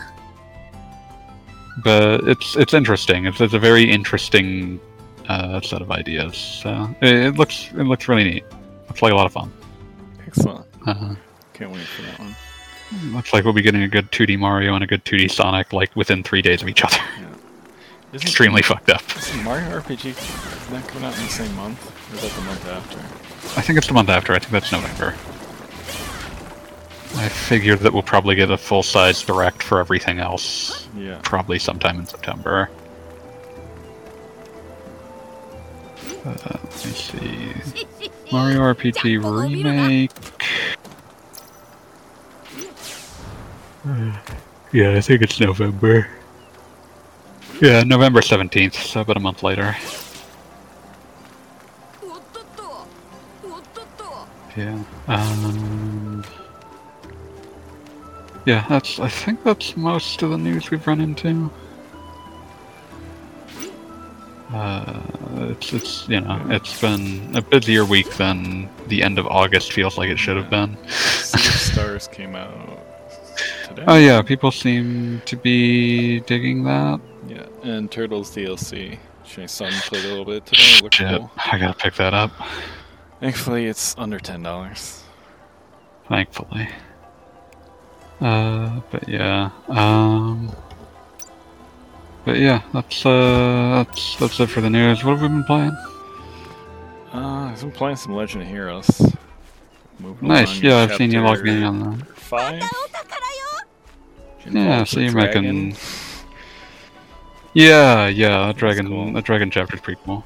but it's it's interesting it's, it's a very interesting uh, set of ideas so it, it looks it looks really neat looks like a lot of fun Excellent. uh, Can't wait for that one. Looks like we'll be getting a good 2D Mario and a good 2D Sonic like within three days of each other. Isn't, Extremely fucked up. Mario RPG isn't that coming out in the same month? Or is that the month after? I think it's the month after. I think that's November. I figure that we'll probably get a full size direct for everything else. Yeah. Probably sometime in September. Uh, let me see. Mario RPG Remake. Yeah, I think it's November. Yeah, November 17th, so about a month later. Yeah. Um yeah, that's. I think that's most of the news we've run into. Uh, it's it's you know it's been a busier week than the end of August feels like it should have been. Stars came out today. Oh yeah, people seem to be digging that. Yeah, and Turtles DLC. My son played a little bit today. Looked Shit, cool. I gotta pick that up. Thankfully, it's under ten dollars. Thankfully. Uh, but yeah, um, but yeah, that's uh, that's that's it for the news. What have we been playing? Uh, I've been playing some Legend of Heroes. Moving nice, yeah, I've seen you log in on that. Five. Yeah, so you're dragon. making. Yeah, yeah, a dragon, cool. a dragon chapter's pretty cool.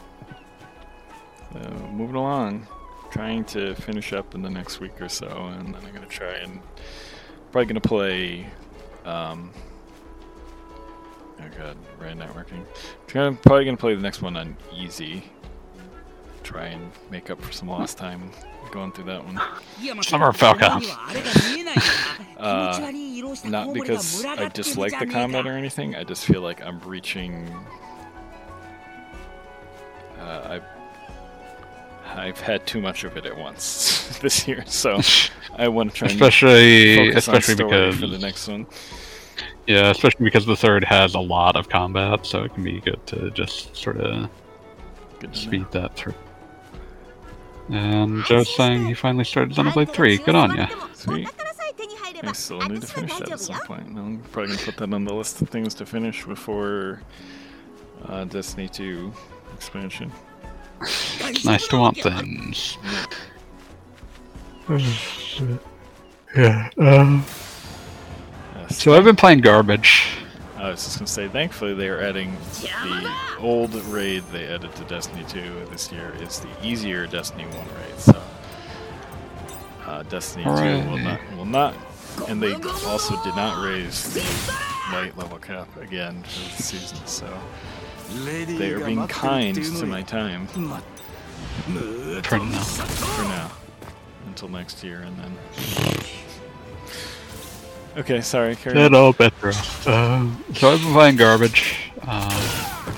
So, moving along, trying to finish up in the next week or so, and then I'm gonna try and probably gonna play. Um, oh god, right networking. Trying, probably gonna play the next one on easy. Try and make up for some lost time going through that one. Summer Falcon. Uh, Not because I dislike the combat or anything. I just feel like I'm reaching. Uh, I've I've had too much of it at once this year, so I want to try and Especially, on especially story because for the next one. yeah, especially because the third has a lot of combat, so it can be good to just sort of Good to know. speed that through. And Joe's saying he finally started Xenoblade 3. Good on ya. Sweet. I still need to finish that at some point. I'm probably gonna put that on the list of things to finish before uh, Destiny 2 expansion. Nice to want things. Yes. So I've been playing garbage. I was just gonna say, thankfully they are adding the old raid they added to Destiny 2 this year is the easier Destiny 1 raid. So uh, Destiny 2 will not will not, and they also did not raise the light level cap again for the season. So they are being kind to my time For now. for now until next year, and then. Okay, sorry. Carry on. Little bit. Uh, so I've been playing garbage. Uh,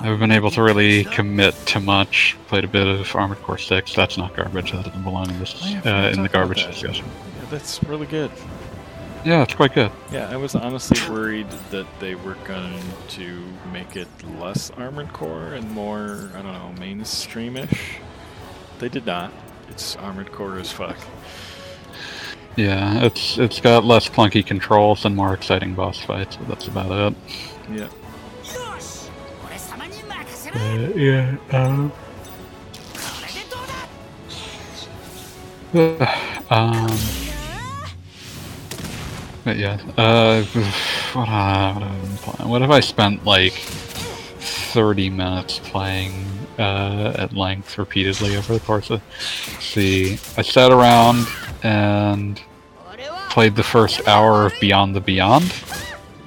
I've been able to really commit to much. Played a bit of Armored Core 6. That's not garbage. That doesn't belong in this yeah, I uh, in the garbage discussion. Yeah, that's really good. Yeah, it's quite good. Yeah, I was honestly worried that they were going to make it less Armored Core and more, I don't know, mainstreamish. They did not. It's Armored Core as fuck. Yeah, it's it's got less clunky controls and more exciting boss fights, but that's about it. Yeah. Uh, yeah. Um. um. But yeah. Uh. What, uh, what have I? What have I spent like thirty minutes playing uh, at length repeatedly over the course of? see, I sat around and played the first hour of Beyond the Beyond.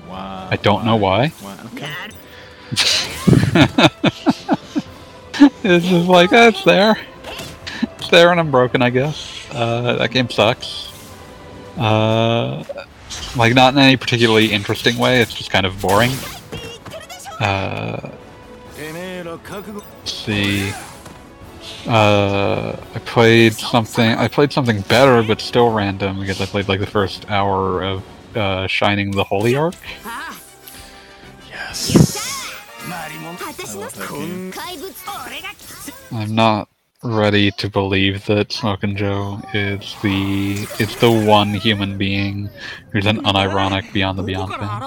Wow. I don't know why. Why? Okay. it's just like, eh, it's there. It's there and I'm broken, I guess. Uh, that game sucks. Uh, like, not in any particularly interesting way, it's just kind of boring. Uh, let's see. Uh, I played something. I played something better, but still random because I played like the first hour of uh, Shining the Holy Ark. Yes. I love that game. I'm not ready to believe that Smokin' Joe is the is the one human being who's an unironic Beyond the Beyond fan.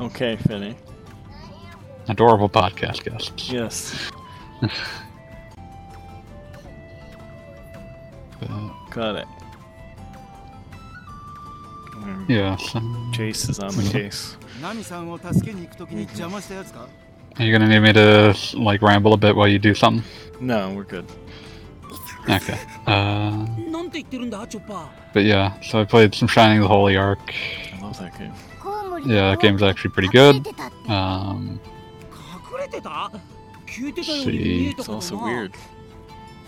Okay, Finny. Adorable podcast guests. Yes. Got it. Yeah. Jace is on the case. Are you gonna need me to like ramble a bit while you do something? No, we're good. Okay. Uh, but yeah, so I played some Shining the Holy Ark. I love that game. Yeah, that game's actually pretty good. Um, see. It's also weird.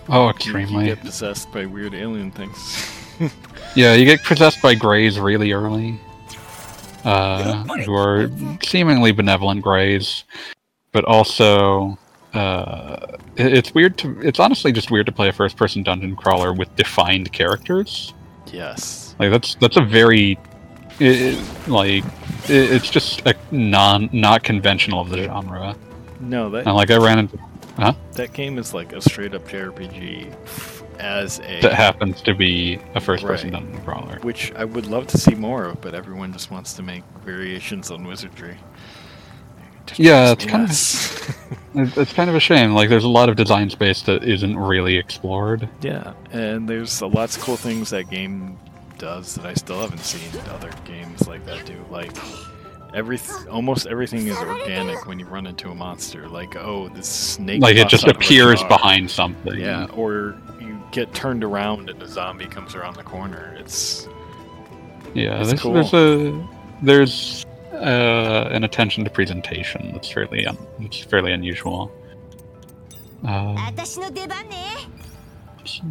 Oh, extremely. You get possessed by weird alien things. Yeah, you get possessed by greys really early. Uh, who are seemingly benevolent greys, but also uh, it's weird to. It's honestly just weird to play a first-person dungeon crawler with defined characters. yes. Like that's that's a very it, like it, it's just a non not conventional of the genre. No, that And like I ran into that game is like a straight up JRPG as a that happens to be a first-person Right. dungeon crawler. which I would love to see more of, but everyone just wants to make variations on wizardry. Just Yeah, it's kind of- It's kind of a shame. Like, there's a lot of design space that isn't really explored. Yeah, and there's lots of cool things that game does that I still haven't seen other games like that do. Like every almost everything is organic when you run into a monster. Like oh, this snake. Like, it just out of a appears behind something. Yeah, or get turned around and a zombie comes around the corner. It's yeah. It's there's, cool. there's a there's uh, an attention to presentation that's fairly um, that's fairly unusual. Uh,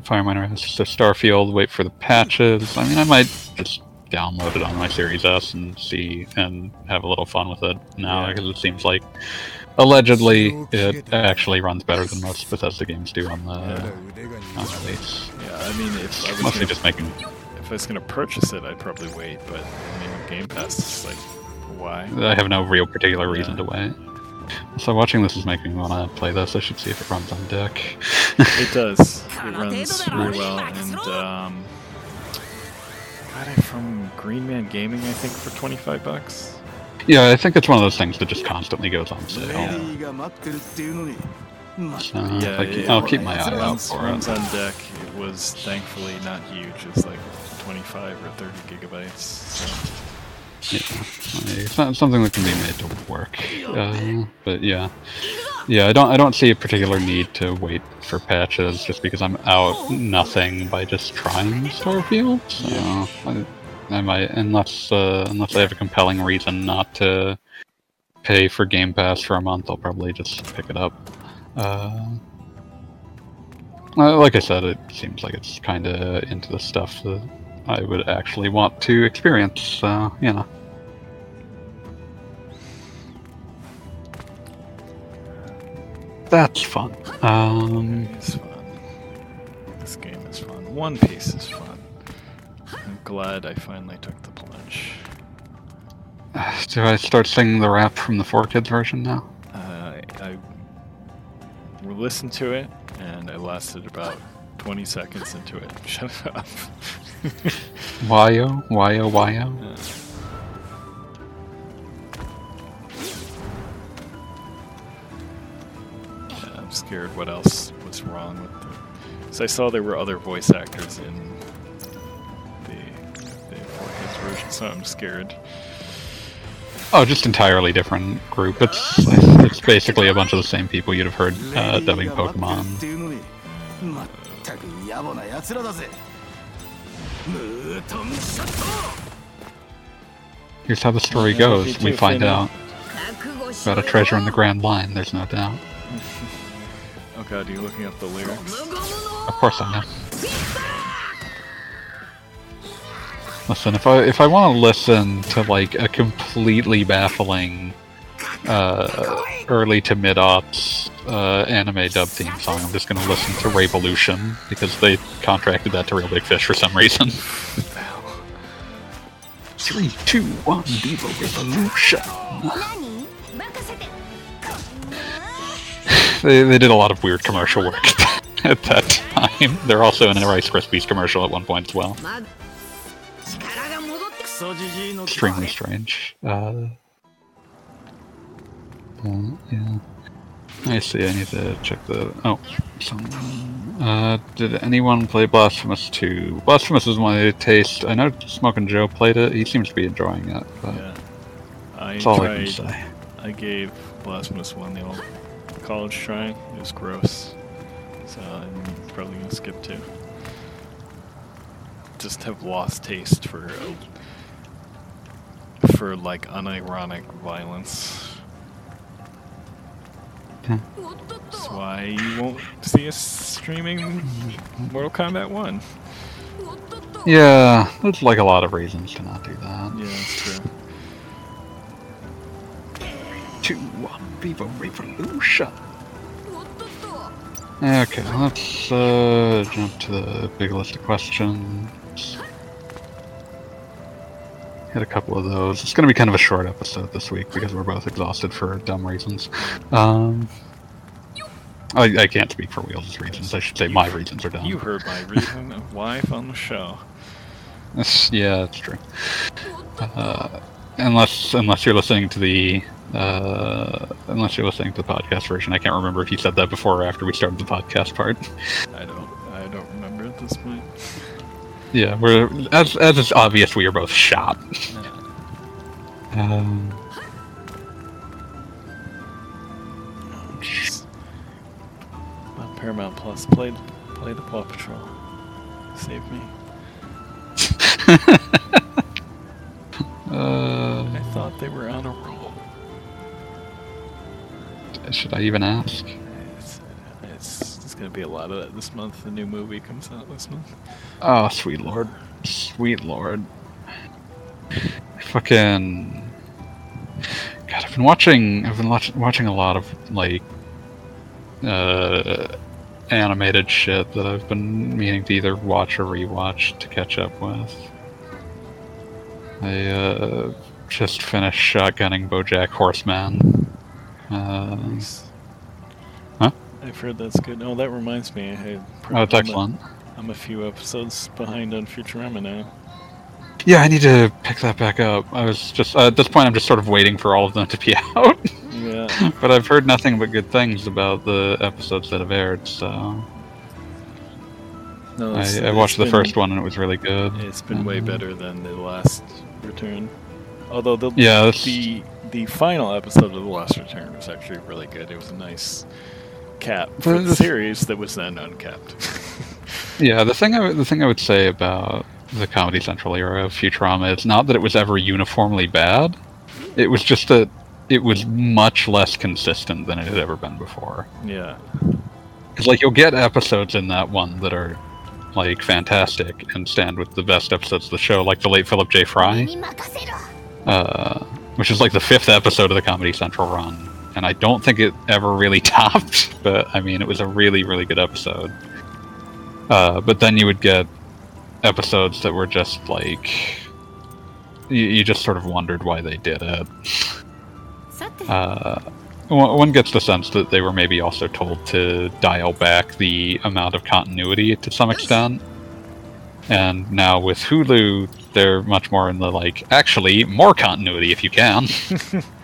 Fireminer has Starfield. Wait for the patches. I mean, I might just download it on my Series S and see and have a little fun with it now because yeah. it seems like allegedly it actually runs better than most Bethesda games do on the Yeah. on release. yeah. I mean, if I was Mostly gonna, just making if I was gonna purchase it, I'd probably wait. But I mean, with Game Pass, it's like why? I have no real particular reason Yeah. to wait. So watching this is making me want to play this. I should see if it runs on deck. It does. It runs really well, and um, got it from Green Man Gaming, I think, for twenty five bucks. Yeah, I think it's one of those things that just constantly goes on sale. So, yeah, yeah, I'll keep my eye out for it. on deck, it was thankfully not huge. It's like 25 or 30 gigabytes. So. Yeah, it's not something that can be made to work. Uh, but yeah, yeah, I don't, I don't see a particular need to wait for patches just because I'm out nothing by just trying Starfield. So I, I might, unless, uh, unless I have a compelling reason not to pay for Game Pass for a month, I'll probably just pick it up. Uh, uh, like I said, it seems like it's kind of into the stuff that I would actually want to experience. So you know. That's fun. Um, It's fun. This game is fun. One Piece is fun. I'm glad I finally took the plunge. do I start singing the rap from the 4Kids version now? Uh, I listened to it, and I lasted about 20 seconds into it. Shut up. Wyo. Uh, yeah, I'm scared what else was wrong with the. So I saw there were other voice actors in so I'm scared. Oh, just entirely different group. It's it's basically a bunch of the same people you'd have heard uh, dubbing Pokemon. Here's how the story goes. We find out about a treasure in the Grand Line. There's no doubt. oh god, are you looking up the lyrics? Of course I am. Listen, if I if I want to listen to like a completely baffling uh, early to mid ops uh, anime dub theme song, I'm just gonna listen to Revolution because they contracted that to Reel Big Fish for some reason. Three, two, one, Diva Revolution. they, they did a lot of weird commercial work at that time. They're also in a Rice Krispies commercial at one point as well extremely strange. Uh, uh, yeah. I see. I need to check the. Oh, some. Uh, did anyone play Blasphemous 2? Blasphemous is my taste. I know Smoking Joe played it. He seems to be enjoying it, but Yeah. I that's all I can tried. say. I gave Blasphemous 1 the old college try. It was gross. So I'm probably gonna skip 2. Just have lost taste for for like unironic violence. That's why you won't see us streaming Mortal Kombat 1. Yeah, there's like a lot of reasons to not do that. Yeah, that's true. Two, one, Viva Revolution. Okay, let's uh, jump to the big list of questions. Hit a couple of those. It's going to be kind of a short episode this week because we're both exhausted for dumb reasons. Um, I, I can't speak for Wheels' reasons. I should say my reasons are dumb. You heard my reason of life on the show. That's- yeah, that's true. Uh, unless unless you're listening to the Uh, unless you're listening to the podcast version, I can't remember if you said that before or after we started the podcast part. I don't. I don't Yeah, we're as as is obvious, we are both shot. Um, Well, Paramount Plus played play the Paw Patrol. Save me. uh, I thought they were on a roll. should I even ask? It's gonna be a lot of that this month. The new movie comes out this month. Oh, sweet lord, sweet lord. Fucking. God, I've been watching. I've been watch, watching a lot of like uh, animated shit that I've been meaning to either watch or rewatch to catch up with. I uh, just finished shotgunning BoJack Horseman. Uh, Nice. I've heard that's good. Oh, that reminds me. I, oh, it's I'm a- excellent. I'm a few episodes behind on Futurama now. Yeah, I need to pick that back up. I was just uh, at this point, I'm just sort of waiting for all of them to be out. Yeah. but I've heard nothing but good things about the episodes that have aired. So No, I, I watched it's the been- first one and it was really good. It's been way better than the last return. Although the Yeah, the the final episode of the last return was actually really good. It was a nice cap for the series that was then uncapped. yeah, the thing I w- the thing I would say about the Comedy Central era of Futurama is not that it was ever uniformly bad. It was just that it was much less consistent than it had ever been before. Yeah. Because like you'll get episodes in that one that are like fantastic and stand with the best episodes of the show, like the late Philip J. Fry, uh, which is like the fifth episode of the Comedy Central run, and I don't think it ever really topped. But I mean, it was a really really good episode. Uh, but then you would get episodes that were just like you, you just sort of wondered why they did it. Uh, one one gets the sense that they were maybe also told to dial back the amount of continuity to some extent. And now with Hulu, they're much more in the like, actually, more continuity if you can.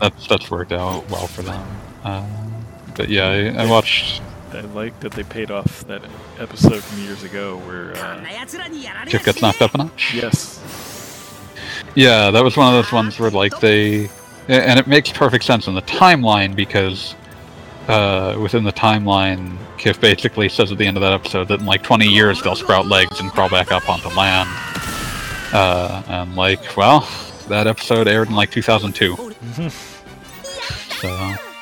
that's that's worked out well for them. Uh, but yeah, I, I, watched. I like that they paid off that episode from years ago where uh, Kif gets knocked up a notch. Yes. Yeah, that was one of those ones where like they, and it makes perfect sense in the timeline because uh, within the timeline, Kif basically says at the end of that episode that in like 20 years they'll sprout legs and crawl back up onto land. Uh, and like, well, that episode aired in like 2002. so,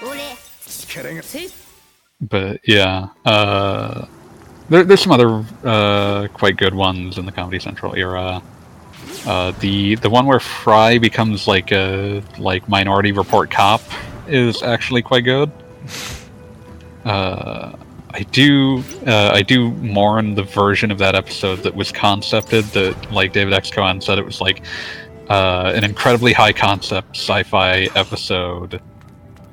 俺 but yeah, uh, there, there's some other uh, quite good ones in the Comedy Central era. Uh, the the one where Fry becomes like a like Minority Report cop is actually quite good. Uh, I do uh, I do mourn the version of that episode that was concepted that like David X. Cohen said it was like uh, an incredibly high concept sci-fi episode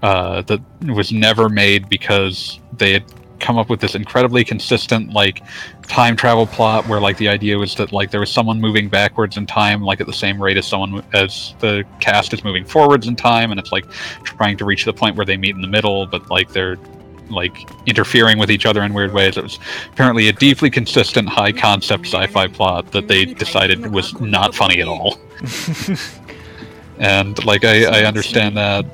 uh, that was never made because they had come up with this incredibly consistent like time travel plot where like the idea was that like there was someone moving backwards in time like at the same rate as someone as the cast is moving forwards in time and it's like trying to reach the point where they meet in the middle but like they're like interfering with each other in weird ways. It was apparently a deeply consistent, high concept sci fi plot that they decided was not funny at all. and like I, I understand that,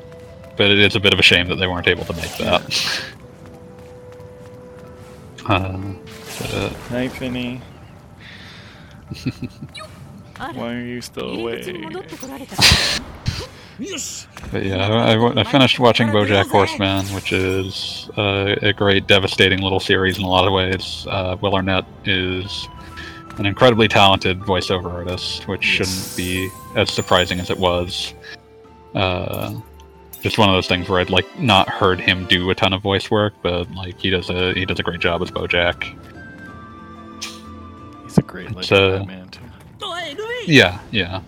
but it is a bit of a shame that they weren't able to make that. Uh, Hi, Finny. Why are you still awake? But yeah, I, I, finished watching BoJack Horseman, which is uh, a great, devastating little series in a lot of ways. Uh, Will Arnett is an incredibly talented voiceover artist, which shouldn't be as surprising as it was. Uh, just one of those things where I'd like not heard him do a ton of voice work, but like he does a he does a great job as BoJack. He's a great it's, uh, man too. Yeah, yeah.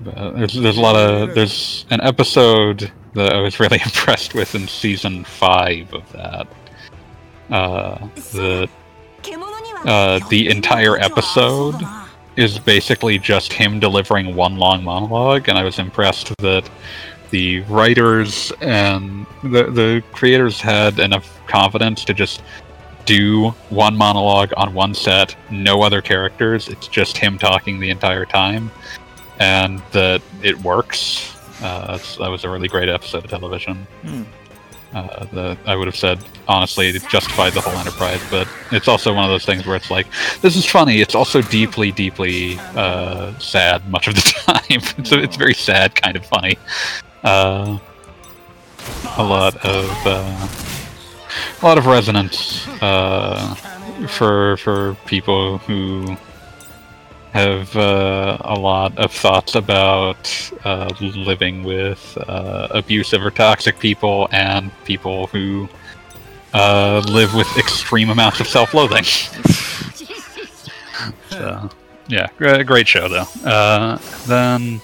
There's, there's a lot of there's an episode that I was really impressed with in season five of that. Uh, the uh, the entire episode is basically just him delivering one long monologue, and I was impressed that the writers and the the creators had enough confidence to just do one monologue on one set, no other characters. It's just him talking the entire time and that it works. Uh, that's- that was a really great episode of television. Hmm. Uh, the, I would have said honestly it justified the whole enterprise, but it's also one of those things where it's like this is funny. It's also deeply, deeply uh, sad much of the time. it's a, it's very sad, kind of funny. Uh, a lot of uh, a lot of resonance uh, for for people who have uh, a lot of thoughts about uh, living with uh, abusive or toxic people and people who uh, live with extreme amounts of self-loathing. so, yeah, gr- great show though. Uh, then,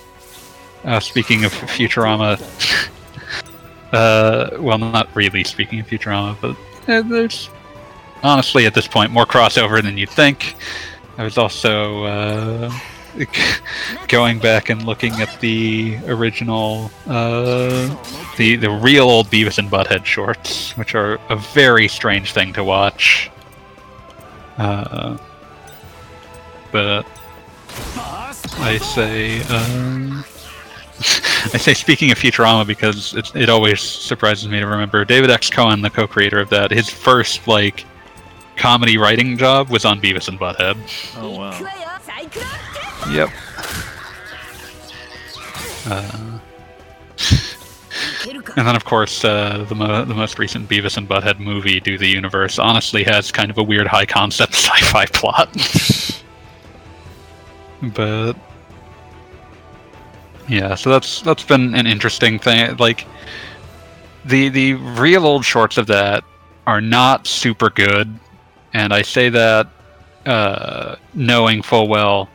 uh, speaking of Futurama, well, not really speaking of Futurama, but there's honestly at this point more crossover than you'd think. I was also uh, going back and looking at the original, uh, the the real old Beavis and Butthead shorts, which are a very strange thing to watch. Uh, but I say, um, I say, speaking of Futurama, because it, it always surprises me to remember David X. Cohen, the co-creator of that, his first like comedy writing job was on Beavis and Butthead. Oh wow. Yep. Uh, and then, of course, uh, the, mo- the most recent Beavis and Butthead movie, Do the Universe, honestly has kind of a weird high concept sci fi plot. but. Yeah, so that's that's been an interesting thing. Like the the real old shorts of that are not super good and I say that uh, knowing full well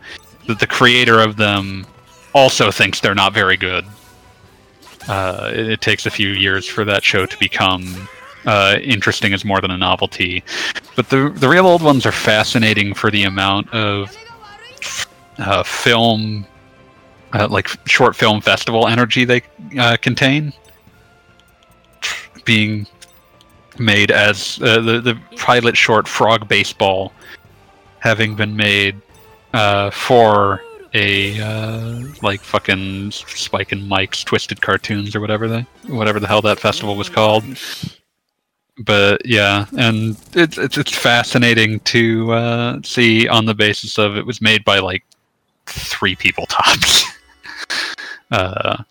that the creator of them also thinks they're not very good. Uh, it, it takes a few years for that show to become uh, interesting as more than a novelty. But the the real old ones are fascinating for the amount of uh, film, uh, like short film festival energy they uh, contain. Being made as uh, the the pilot short Frog Baseball, having been made uh, for a uh, like fucking Spike and Mike's Twisted Cartoons or whatever the whatever the hell that festival was called. But yeah, and it's it's, it's fascinating to uh, see on the basis of it was made by like three people tops. uh,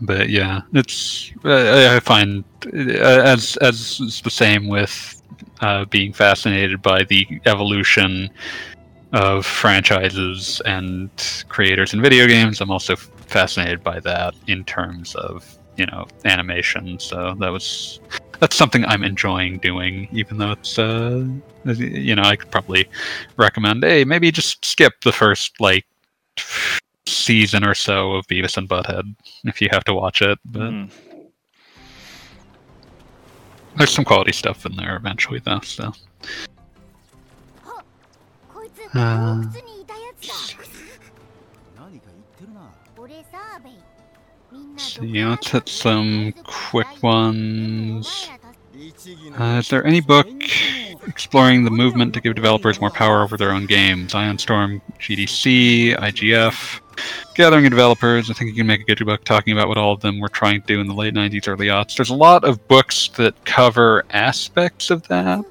but yeah, it's uh, I find as as is the same with uh, being fascinated by the evolution of franchises and creators in video games. I'm also fascinated by that in terms of you know animation. So that was that's something I'm enjoying doing, even though it's uh you know I could probably recommend hey maybe just skip the first like season or so of Beavis and Butthead if you have to watch it. But mm. there's some quality stuff in there eventually, though. So. Uh, see, let's hit some quick ones. Uh, is there any book exploring the movement to give developers more power over their own games? Ion Storm, GDC, IGF gathering developers. I think you can make a good book talking about what all of them were trying to do in the late 90s, early aughts. There's a lot of books that cover aspects of that,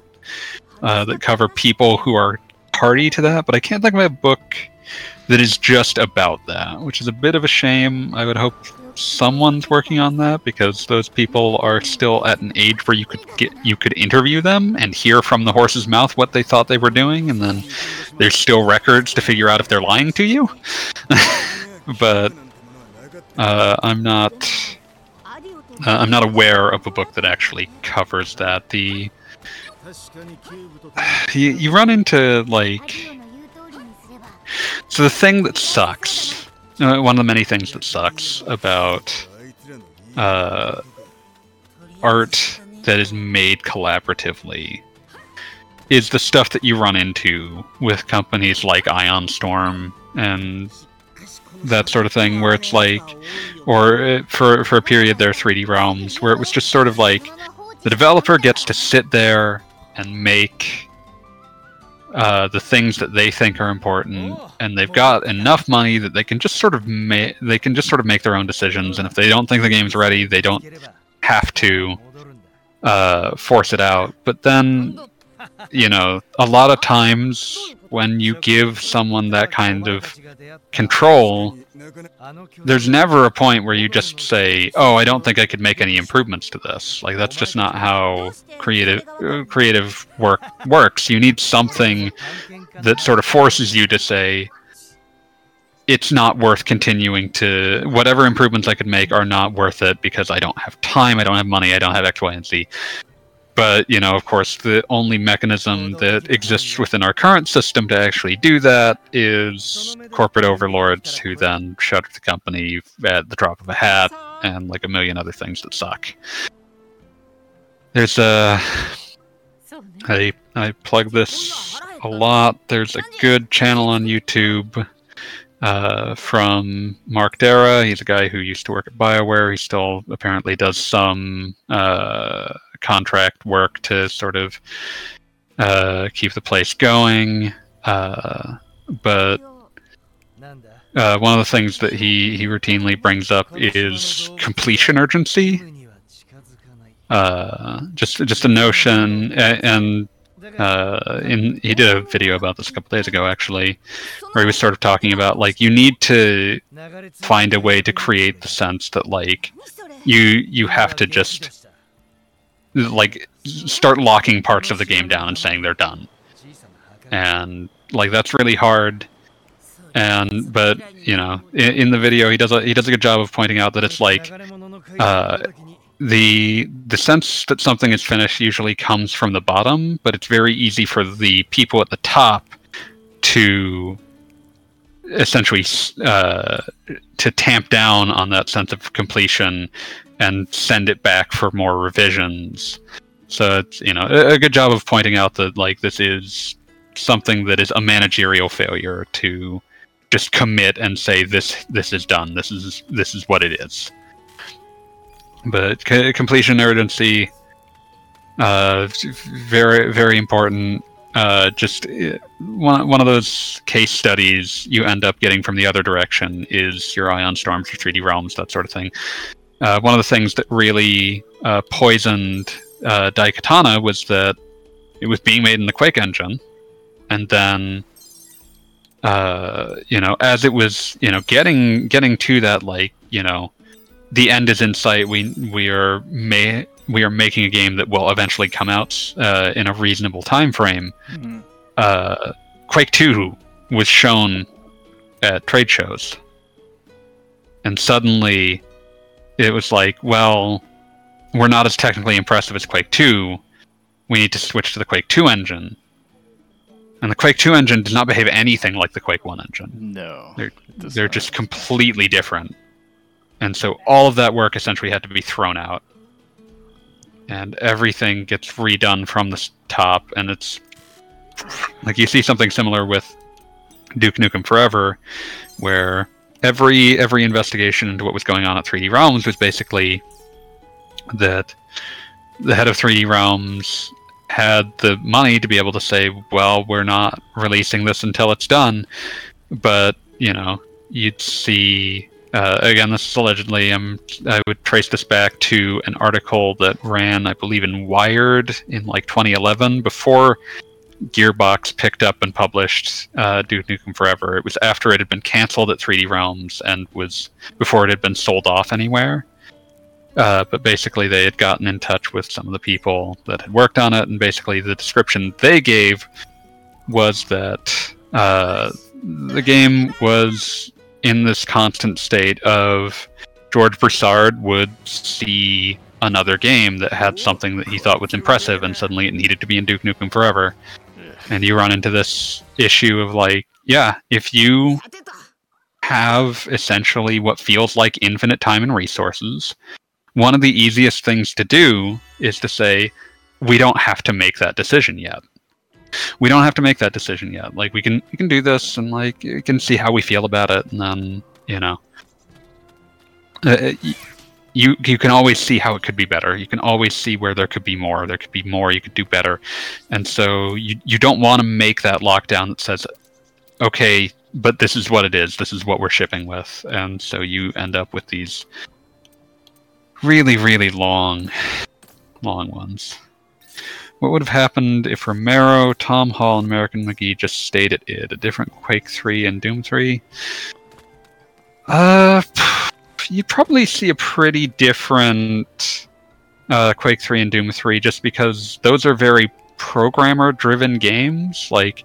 uh, that cover people who are party to that, but I can't think of a book that is just about that, which is a bit of a shame. I would hope someone's working on that because those people are still at an age where you could get you could interview them and hear from the horse's mouth what they thought they were doing and then there's still records to figure out if they're lying to you but uh, I'm not. Uh, I'm not aware of a book that actually covers that. The you, you run into like so the thing that sucks. Uh, one of the many things that sucks about uh, art that is made collaboratively is the stuff that you run into with companies like Ion Storm and that sort of thing, where it's like, or uh, for for a period there, 3D realms, where it was just sort of like the developer gets to sit there and make uh, the things that they think are important, and they've got enough money that they can just sort of make they can just sort of make their own decisions. And if they don't think the game's ready, they don't have to uh, force it out. But then, you know, a lot of times when you give someone that kind of control, there's never a point where you just say, "Oh, I don't think I could make any improvements to this." Like that's just not how creative uh, creative work works. You need something that sort of forces you to say, "It's not worth continuing to whatever improvements I could make are not worth it because I don't have time, I don't have money, I don't have X, Y, and Z." But you know, of course, the only mechanism that exists within our current system to actually do that is corporate overlords who then shutter the company at the drop of a hat, and like a million other things that suck. There's a I I plug this a lot. There's a good channel on YouTube uh, from Mark Darrah. He's a guy who used to work at BioWare. He still apparently does some uh, contract work to sort of uh, keep the place going. Uh, but uh, one of the things that he, he routinely brings up is completion urgency. Uh, just just a notion, and uh, in he did a video about this a couple days ago actually, where he was sort of talking about like you need to find a way to create the sense that like you you have to just like start locking parts of the game down and saying they're done, and like that's really hard. And but you know in, in the video he does a he does a good job of pointing out that it's like uh, the the sense that something is finished usually comes from the bottom, but it's very easy for the people at the top to essentially uh, to tamp down on that sense of completion and send it back for more revisions. So it's you know a, a good job of pointing out that like this is something that is a managerial failure to just commit and say this this is done. This is this is what it is but c- completion urgency uh, very very important uh, just uh, one, one of those case studies you end up getting from the other direction is your ion storms or 3d realms that sort of thing uh, one of the things that really uh, poisoned uh, daikatana was that it was being made in the quake engine and then uh, you know as it was you know getting getting to that like you know the end is in sight. We we are may we are making a game that will eventually come out uh, in a reasonable time frame. Mm-hmm. Uh, Quake Two was shown at trade shows, and suddenly it was like, well, we're not as technically impressive as Quake Two. We need to switch to the Quake Two engine. And the Quake 2 engine does not behave anything like the Quake 1 engine. No. They're, they're just completely different and so all of that work essentially had to be thrown out and everything gets redone from the top and it's like you see something similar with duke nukem forever where every every investigation into what was going on at 3d realms was basically that the head of 3d realms had the money to be able to say well we're not releasing this until it's done but you know you'd see uh, again, this is allegedly. Um, I would trace this back to an article that ran, I believe, in Wired in like 2011, before Gearbox picked up and published uh, Duke Nukem Forever. It was after it had been canceled at 3D Realms and was before it had been sold off anywhere. Uh, but basically, they had gotten in touch with some of the people that had worked on it, and basically, the description they gave was that uh, the game was in this constant state of George Broussard would see another game that had something that he thought was impressive, and suddenly it needed to be in Duke Nukem Forever. And you run into this issue of like, yeah, if you have essentially what feels like infinite time and resources, one of the easiest things to do is to say, we don't have to make that decision yet. we don't have to make that decision yet. Like we can we can do this and like you can see how we feel about it, and then you know, uh, you you can always see how it could be better. You can always see where there could be more. There could be more you could do better, and so you you don't want to make that lockdown that says, okay, but this is what it is. This is what we're shipping with, and so you end up with these really really long long ones. What would have happened if Romero, Tom Hall, and American McGee just stayed at id? A different Quake 3 and Doom 3? Uh, you'd probably see a pretty different uh, Quake 3 and Doom 3 just because those are very programmer driven games. Like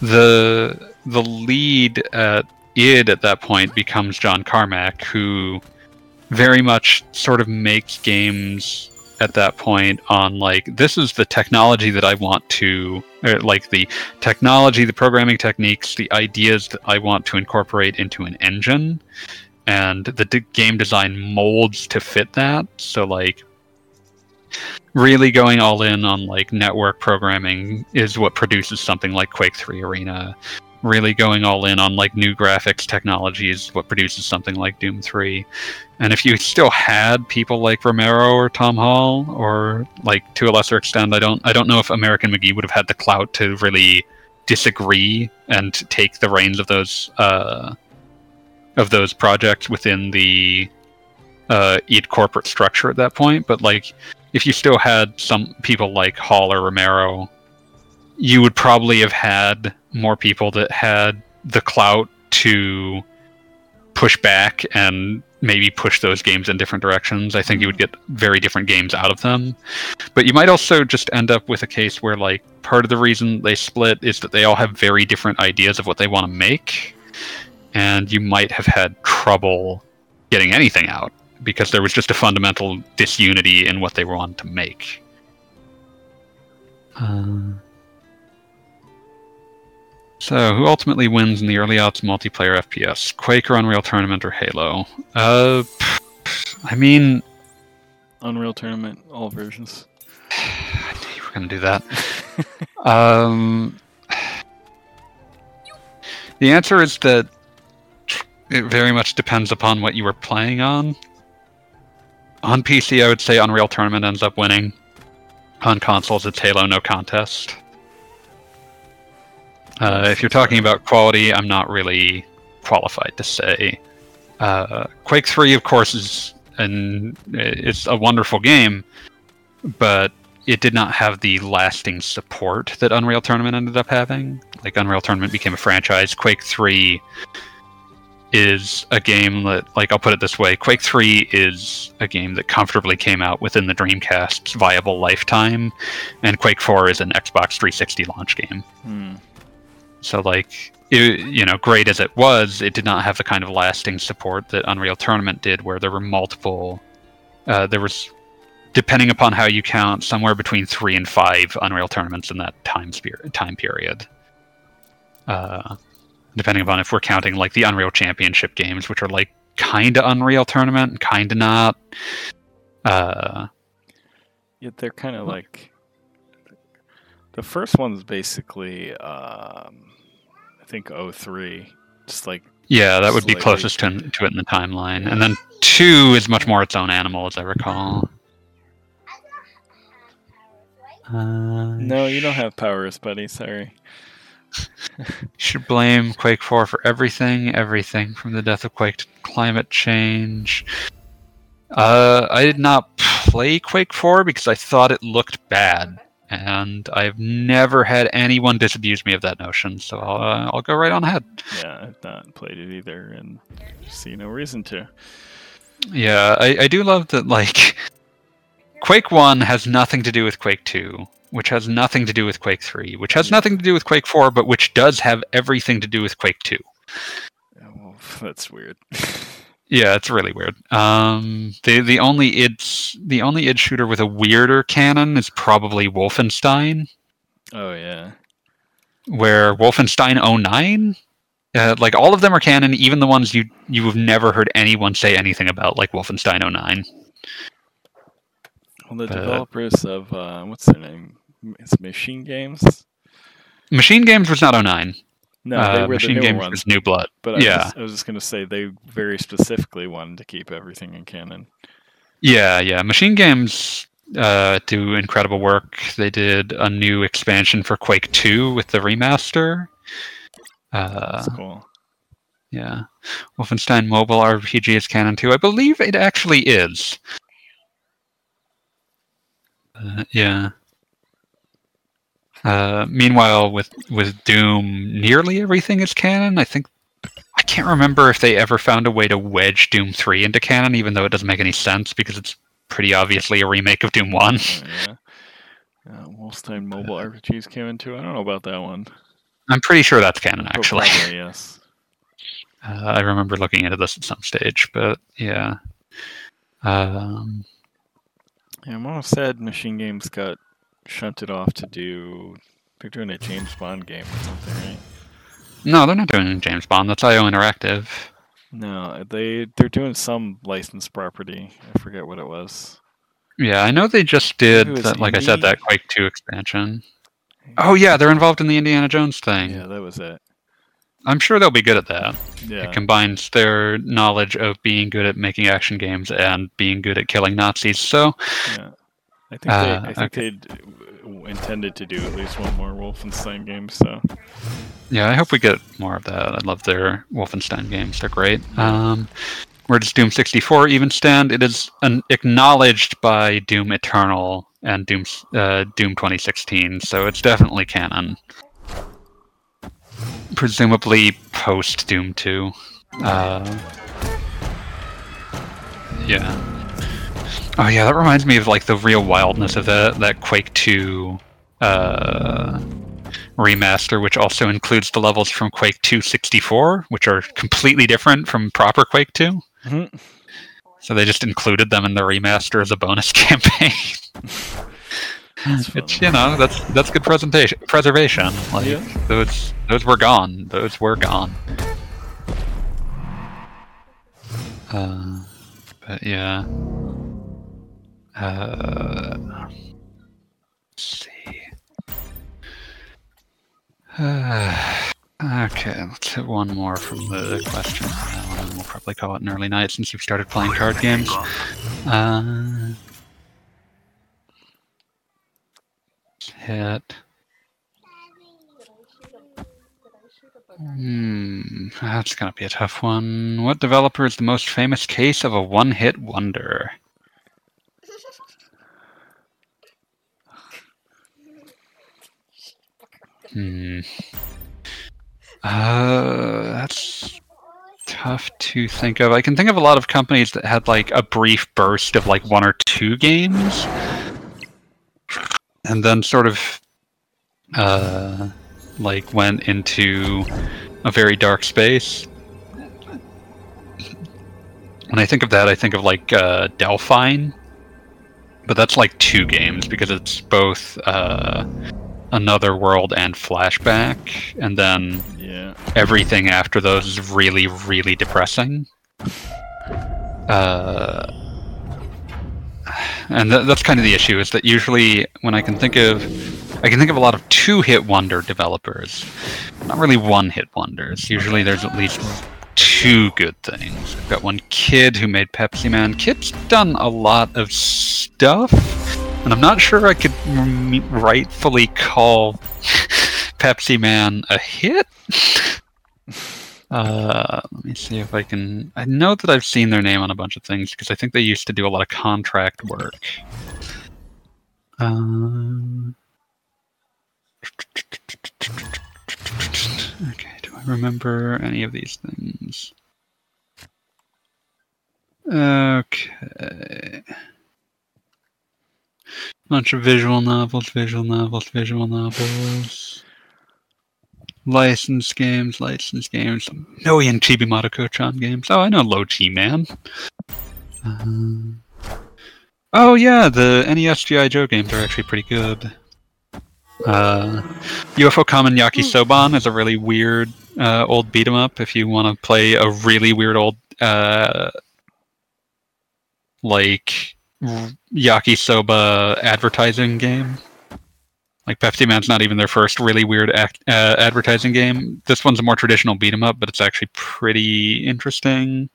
the the lead at id at that point becomes John Carmack, who very much sort of makes games at that point on like this is the technology that I want to or, like the technology, the programming techniques, the ideas that I want to incorporate into an engine and the d- game design molds to fit that. So like really going all in on like network programming is what produces something like Quake 3 Arena. Really going all in on like new graphics technologies what produces something like Doom 3. And if you still had people like Romero or Tom Hall or like to a lesser extent I don't I don't know if American McGee would have had the clout to really disagree and take the reins of those uh of those projects within the uh, id corporate structure at that point. But like, if you still had some people like Hall or Romero, you would probably have had more people that had the clout to push back and maybe push those games in different directions. I think you would get very different games out of them. But you might also just end up with a case where like part of the reason they split is that they all have very different ideas of what they want to make and you might have had trouble getting anything out because there was just a fundamental disunity in what they wanted to make. Uh, so, who ultimately wins in the early odds multiplayer FPS? Quake or Unreal Tournament or Halo? Uh, I mean, Unreal Tournament, all versions. I knew you were going to do that. um, the answer is that it very much depends upon what you were playing on. On PC, I would say Unreal Tournament ends up winning. On consoles, it's Halo No Contest. Uh, if you're talking about quality, I'm not really qualified to say. Uh, Quake 3, of course, is and it's a wonderful game, but it did not have the lasting support that Unreal Tournament ended up having. Like Unreal Tournament became a franchise. Quake 3 is a game that, like, I'll put it this way Quake 3 is a game that comfortably came out within the Dreamcast's viable lifetime, and Quake 4 is an Xbox 360 launch game. Hmm. So, like, it, you know, great as it was, it did not have the kind of lasting support that Unreal Tournament did, where there were multiple. Uh, there was, depending upon how you count, somewhere between three and five Unreal Tournaments in that time, time period. Uh, depending upon if we're counting like the Unreal Championship games, which are like kind of Unreal Tournament and kind of not. Uh, yeah, they're kind of like the first one's basically, um, I think 03, just like yeah, that would be closest to, to it in the timeline, and then two is much more its own animal, as I recall. Uh, no, you don't have powers, buddy. Sorry. Should blame Quake 4 for everything, everything from the death of Quake to climate change. Uh, I did not play Quake 4 because I thought it looked bad, and I've never had anyone disabuse me of that notion, so I'll, uh, I'll go right on ahead. Yeah, I've not played it either, and see no reason to. Yeah, I, I do love that, like, Quake 1 has nothing to do with Quake 2, which has nothing to do with Quake 3, which has nothing to do with Quake 4, but which does have everything to do with Quake 2. Yeah, well, that's weird. Yeah, it's really weird. Um, the the only id the only id shooter with a weirder canon is probably Wolfenstein, oh yeah. where Wolfenstein 09, uh, like all of them are canon, even the ones you you have never heard anyone say anything about, like Wolfenstein 09. Well, the But- developers of uh, what's their name? It's Machine Games. Machine Games was not 09. No, uh, they were Machine the newer Games ones. was New Blood. But I yeah, was, I was just gonna say they very specifically wanted to keep everything in canon. yeah, yeah. Machine Games uh, do incredible work. They did a new expansion for Quake 2 with the remaster. Uh, That's cool. Yeah. Wolfenstein Mobile RPG is canon too. I believe it actually is. Uh, yeah. Uh, meanwhile, with with Doom, nearly everything is canon. I think I can't remember if they ever found a way to wedge Doom three into canon, even though it doesn't make any sense because it's pretty obviously a remake of Doom one. Uh, yeah. Uh, Wolfenstein Mobile RPGs came into. I don't know about that one. I'm pretty sure that's canon, actually. probably, yes. Uh, I remember looking into this at some stage, but yeah. Um, Yeah, I'm almost sad Machine Games got shunted off to do. They're doing a James Bond game or something, right? no, they're not doing James Bond. That's IO Interactive. No, they they're doing some licensed property. I forget what it was. Yeah, I know they just did, Maybe it was that, like I said, that Quake 2 expansion. Oh, yeah, they're involved in the Indiana Jones thing. Yeah, that was it. I'm sure they'll be good at that. Yeah, It combines their knowledge of being good at making action games and being good at killing Nazis. So, yeah. I think Uh, they I think okay. they intended to do at least one more Wolfenstein game. So yeah, I hope we get more of that. I love their Wolfenstein games. They're great. Um, where does Doom 64 even stand? It is an, acknowledged by Doom Eternal and Doom, uh, Doom 2016, so it's definitely canon. Presumably post Doom 2. Uh, yeah. Oh yeah, that reminds me of like the real wildness of that that Quake 2 uh, remaster, which also includes the levels from Quake 2 64, which are completely different from proper Quake 2. Mhm. So they just included them in the remaster as a bonus campaign. Funny. you know, that's that's good presentation preservation. Like Yeah. those those were gone. Those were gone. Uh, but yeah. Uh, let's see. okay, let's hit one more from the questions now, and we'll probably call it an early night since you've started playing card games. Uh, hit. Hmm, that's gonna be a tough one. What developer is the most famous case of a one-hit wonder? Hmm. Uh, that's tough to think of. I can think of a lot of companies that had like a brief burst of like one or two games, and then sort of uh, like went into a very dark space. When I think of that, I think of like uh, Delphine, but that's like two games because it's both uh, Another World and Flashback, and then Yeah. everything after those is really, really depressing. Uh, and th- that's kind of the issue is that usually when I can think of, I can think of a lot of two-hit wonder developers, not really one-hit wonders. Usually there's at least two good things. I've got one kid who made Pepsi Man. Kid's done a lot of stuff, and I'm not sure I could rightfully call Pepsi Man a hit. Uh, let me see if I can. I know that I've seen their name on a bunch of things because I think they used to do a lot of contract work. Um, okay, do I remember any of these things? Okay. Bunch of visual novels, visual novels, visual novels. Licensed games, licensed games. A million Chibi Maruko-chan games. Oh, I know Low G Man. Um, oh yeah, the NES GI Joe games are actually pretty good. Uh, UFO Kamen Yakisoban is a really weird uh, old beat 'em up. If you want to play a really weird old uh, like yakisoba advertising game. Like Pepsi Man's not even their first really weird act, uh, advertising game. This one's a more traditional beat 'em up, but it's actually pretty interesting.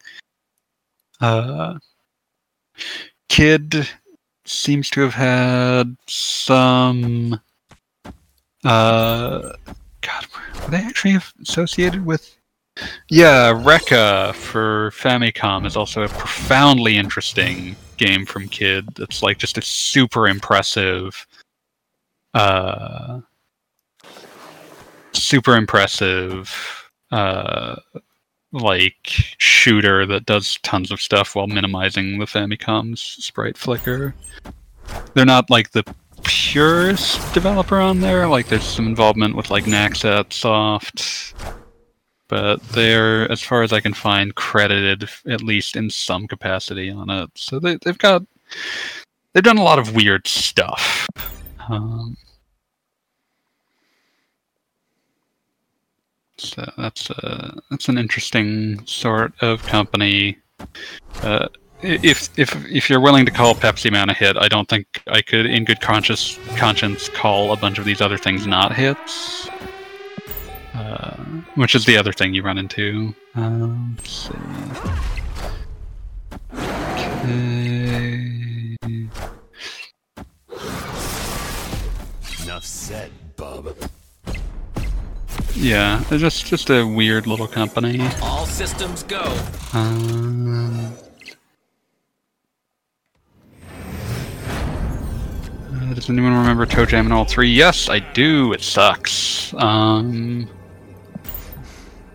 Uh, Kid seems to have had some. Uh, God, were they actually associated with? Yeah, Recca for Famicom is also a profoundly interesting game from Kid. That's like just a super impressive, uh, super impressive, uh, like shooter that does tons of stuff while minimizing the Famicom's sprite flicker. They're not like the purest developer on there. Like there's some involvement with like Naxat Soft, but they're, as far as I can find, credited at least in some capacity on it. So they, they've got they've done a lot of weird stuff. Um, so that's a that's an interesting sort of company. Uh, if if if you're willing to call Pepsi Man a hit, I don't think I could, in good conscience, conscience, call a bunch of these other things not hits. Uh, which is the other thing you run into. Um, let's see. Okay. Enough said, bub. Yeah, they're just just a weird little company. All systems go. Um, uh, does anyone remember Toe Jam and Earl 3? Yes, I do. It sucks. Um,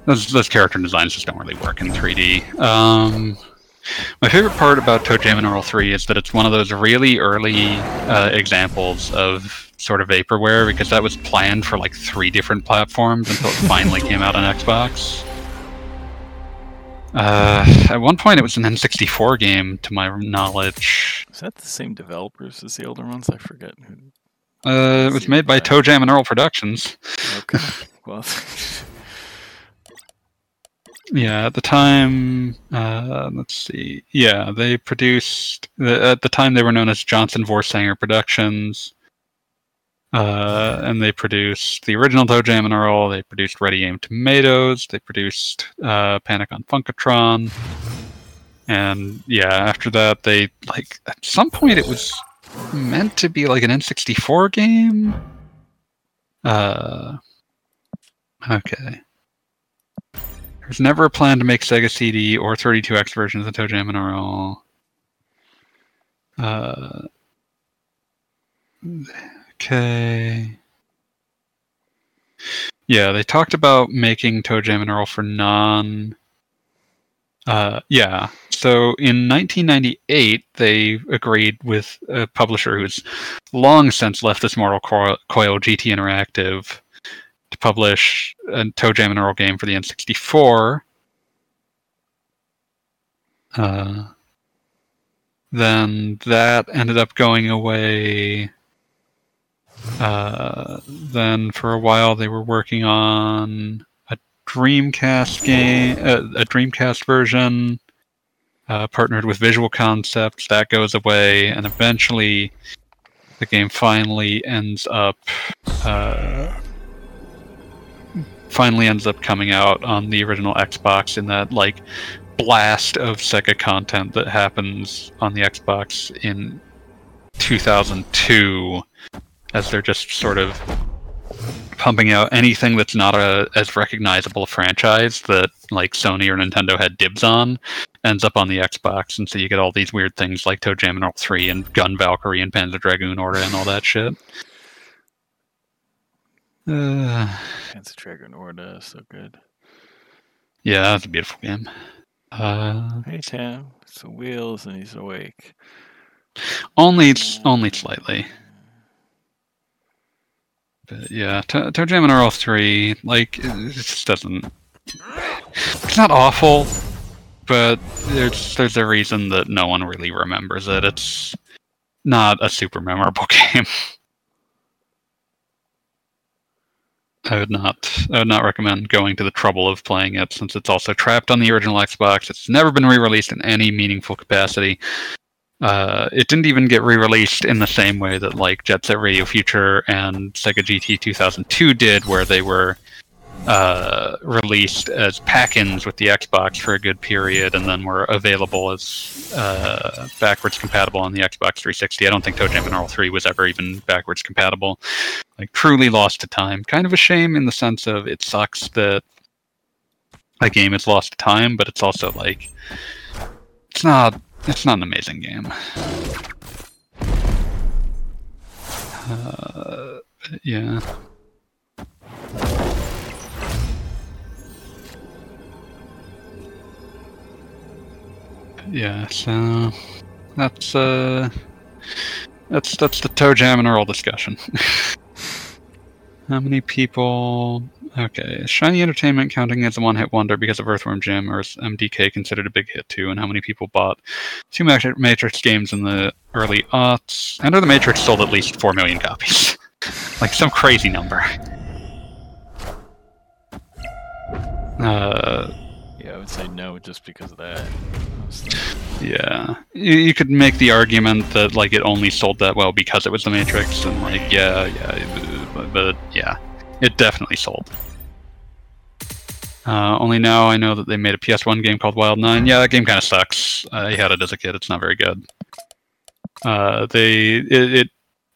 those, those character designs just don't really work in 3D. Um, my favorite part about Toe Jam and Earl 3 is that it's one of those really early uh, examples of sort of vaporware because that was planned for like three different platforms until it finally came out on Xbox. Uh, at one point, it was an N64 game, to my knowledge. Is that the same developers as the older ones? I forget. Who... Uh, it was made by Toe Jam and Earl Productions. Okay. well, Yeah, at the time, uh, let's see. Yeah, they produced at the time they were known as Johnson Voorsanger Productions, uh, and they produced the original Toe Jam and Earl. They produced Ready Aim Tomatoes. They produced uh, Panic on Funkotron, and yeah, after that they like at some point it was meant to be like an N64 game. Uh, okay. There's never a plan to make Sega CD or 32X versions of Toe Jam and Earl. Uh, okay. Yeah, they talked about making Toe Jam and Earl for non. Uh, yeah, so in 1998, they agreed with a publisher who's long since left this mortal coil, GT Interactive, publish a Toe Jam and Earl game for the N64. Uh, then that ended up going away. Uh, then for a while they were working on a Dreamcast game, uh, a Dreamcast version, uh, partnered with Visual Concepts. That goes away, and eventually the game finally ends up uh, finally ends up coming out on the original Xbox in that like blast of Sega content that happens on the Xbox in 2002 as they're just sort of pumping out anything that's not a as recognizable a franchise that like Sony or Nintendo had dibs on ends up on the Xbox and so you get all these weird things like Toe Jam and Earl 3 and Gun Valkyrie and Panzer Dragoon Orta and all that shit. Uh, Panzer Dragoon Orta, so good. Yeah, that's a beautiful game. Uh, hey Tim, it's the wheels and he's awake. Only, only slightly. But yeah, Toe Jam and Earl three, like it just doesn't. It's not awful, but there's there's a reason that no one really remembers it. It's not a super memorable game. I would not. I would not recommend going to the trouble of playing it, since it's also trapped on the original Xbox. It's never been re-released in any meaningful capacity. Uh, it didn't even get re-released in the same way that like Jet Set Radio Future and Sega GT 2002 did, where they were uh, released as pack-ins with the Xbox for a good period, and then were available as uh, backwards compatible on the Xbox 360. I don't think ToeJam and Earl 3 was ever even backwards compatible. Like truly lost to time. Kind of a shame in the sense of it sucks that a game is lost to time, but it's also like it's not it's not an amazing game. Uh, yeah. Yeah, so that's uh that's that's the toe jam and Earl discussion. How many people okay. Shiny Entertainment counting as a one hit wonder because of Earthworm Jim or is MDK considered a big hit too, and how many people bought two Matrix games in the early aughts? Enter the Matrix sold at least four million copies. like some crazy number. Uh would say no just because of that. Yeah, you, you could make the argument that like it only sold that well because it was the Matrix, and like yeah, yeah, but, but yeah, it definitely sold. Uh, only now I know that they made a PS1 game called Wild Nine. Yeah, that game kind of sucks. I had it as a kid. It's not very good. Uh, they it, it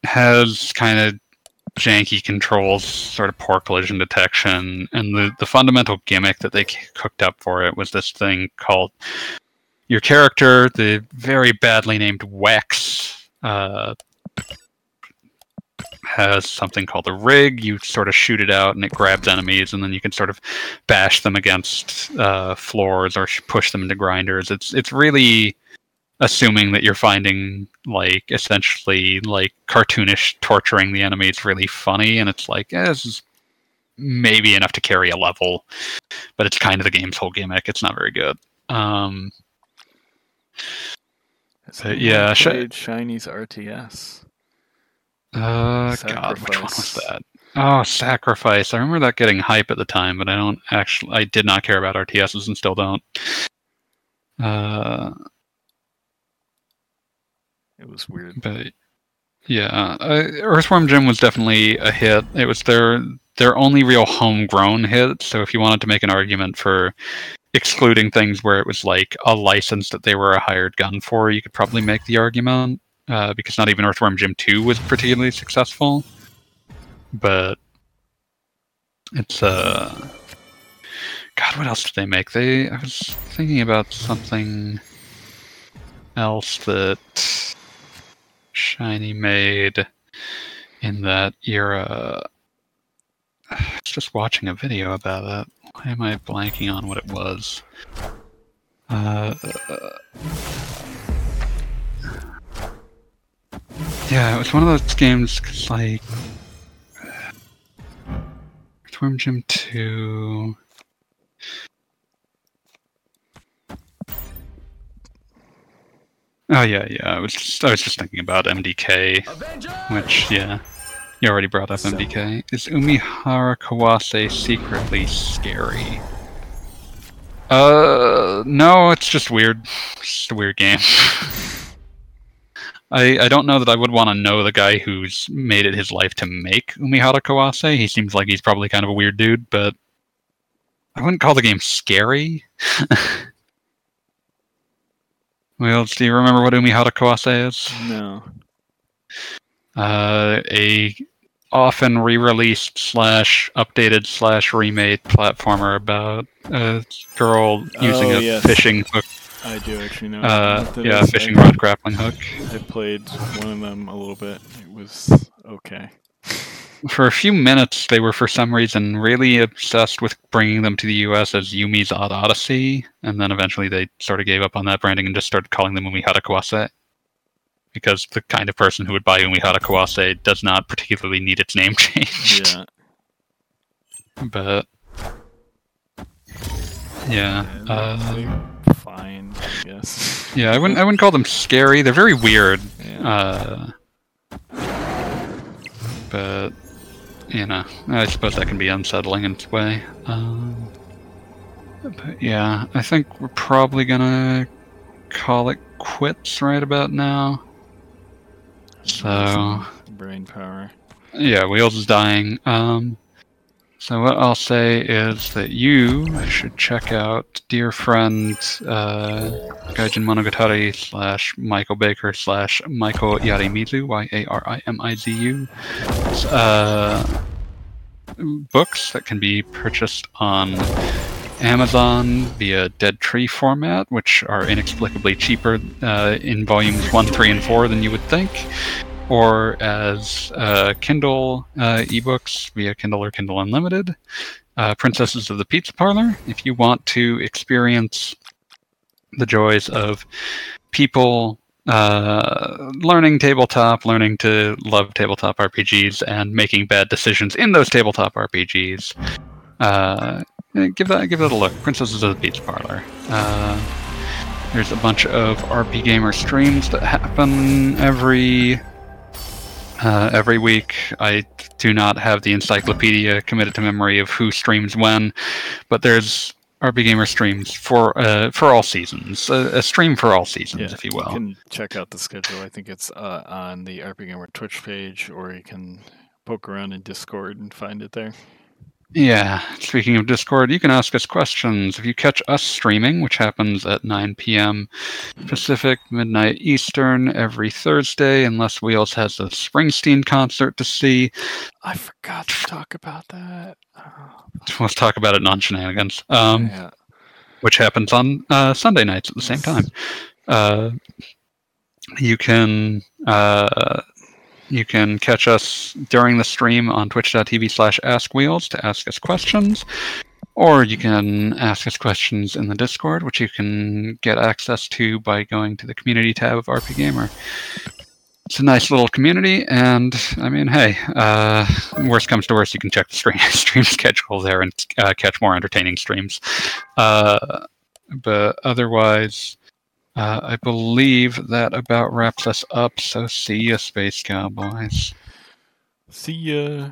has kind of janky controls, sort of poor collision detection, and the the fundamental gimmick that they cooked up for it was this thing called your character, the very badly named Wex, uh, has something called a rig. You sort of shoot it out and it grabs enemies, and then you can sort of bash them against uh, floors or push them into grinders. It's it's really assuming that you're finding like essentially like cartoonish torturing the enemy enemies really funny, and it's like eh, this is maybe enough to carry a level, but it's kind of the game's whole gimmick. It's not very good. Um, but yeah, played Shiny's RTS. Uh, God, which one was that? Oh, Sacrifice. I remember that getting hype at the time, but I don't actually. I did not care about RTSs and still don't. Uh, it was weird. But yeah, uh, Earthworm Jim was definitely a hit. It was their their only real homegrown hit. So if you wanted to make an argument for excluding things where it was like a license that they were a hired gun for, you could probably make the argument uh, because not even Earthworm Jim 2 was particularly successful. But it's uh God, what else did they make? They I was thinking about something else that Shiny made in that era. I was just watching a video about it. Why am I blanking on what it was? Uh, yeah, it was one of those games, cause like Earthworm Jim 2. Oh yeah, yeah. I was just, I was just thinking about MDK, which yeah, you already brought up MDK. Is Umihara Kawase secretly scary? Uh, no, it's just weird. It's just a weird game. I, I don't know that I would want to know the guy who's made it his life to make Umihara Kawase. He seems like he's probably kind of a weird dude, but I wouldn't call the game scary. well, do you remember what Umihara Kawase is? No. Uh, a often re-released slash updated slash remade platformer about a girl using oh, a yes. fishing hook I do actually know. uh, yeah, is. fishing I- rod grappling hook. I played one of them a little bit. It was okay. For a few minutes, they were for some reason really obsessed with bringing them to the U.S. as Yumi's Odd Odyssey, and then eventually they sort of gave up on that branding and just started calling them Umihara Kawase. Because the kind of person who would buy Umihara Kawase does not particularly need its name changed. Yeah. But yeah, uh, fine, I guess. yeah, I wouldn't I wouldn't call them scary. They're very weird. Yeah. Uh, but you know, I suppose that can be unsettling in its way. Um, but yeah, I think we're probably gonna call it quits right about now. So brain power. yeah, Wheels is dying. Um, so what I'll say is that you should check out dear friend uh, Gaijin Monogatari slash Michael Baker slash Michael Yarimizu Y A R I M I Z U uh, books that can be purchased on Amazon via Dead Tree format, which are inexplicably cheaper uh, in volumes one, three, and four than you would think or as uh, Kindle uh, ebooks via Kindle or Kindle Unlimited. Uh, Princesses of the Pizza Parlor, if you want to experience the joys of people uh, learning tabletop, learning to love tabletop RPGs, and making bad decisions in those tabletop RPGs. Uh, give that give that a look. Princesses of the Pizza Parlor. Uh, there's a bunch of RPGamer streams that happen every uh, every week. I do not have the encyclopedia committed to memory of who streams when, but there's RPGamer streams for uh, for all seasons, a, a stream for all seasons, Yeah, if you will. You can check out the schedule. I think it's uh, on the RPGamer Twitch page, or you can poke around in Discord and find it there. Yeah, speaking of Discord, you can ask us questions. If you catch us streaming, which happens at 9 p.m. Pacific, midnight Eastern, every Thursday, unless Wheels has a Springsteen concert to see. I forgot to talk about that. Oh, Let's talk about it non shenanigans. Um, yeah. which happens on uh, Sunday nights at the same time. Uh, you can uh, you can catch us during the stream on twitch.tv slash askwheels to ask us questions. Or you can ask us questions in the Discord, which you can get access to by going to the community tab of RPGamer. It's a nice little community, and I mean, hey, uh, worst comes to worst, you can check the stream, stream schedule there and uh, catch more entertaining streams. Uh, but otherwise, uh, I believe that about wraps us up. So see ya, Space Cowboys. See ya.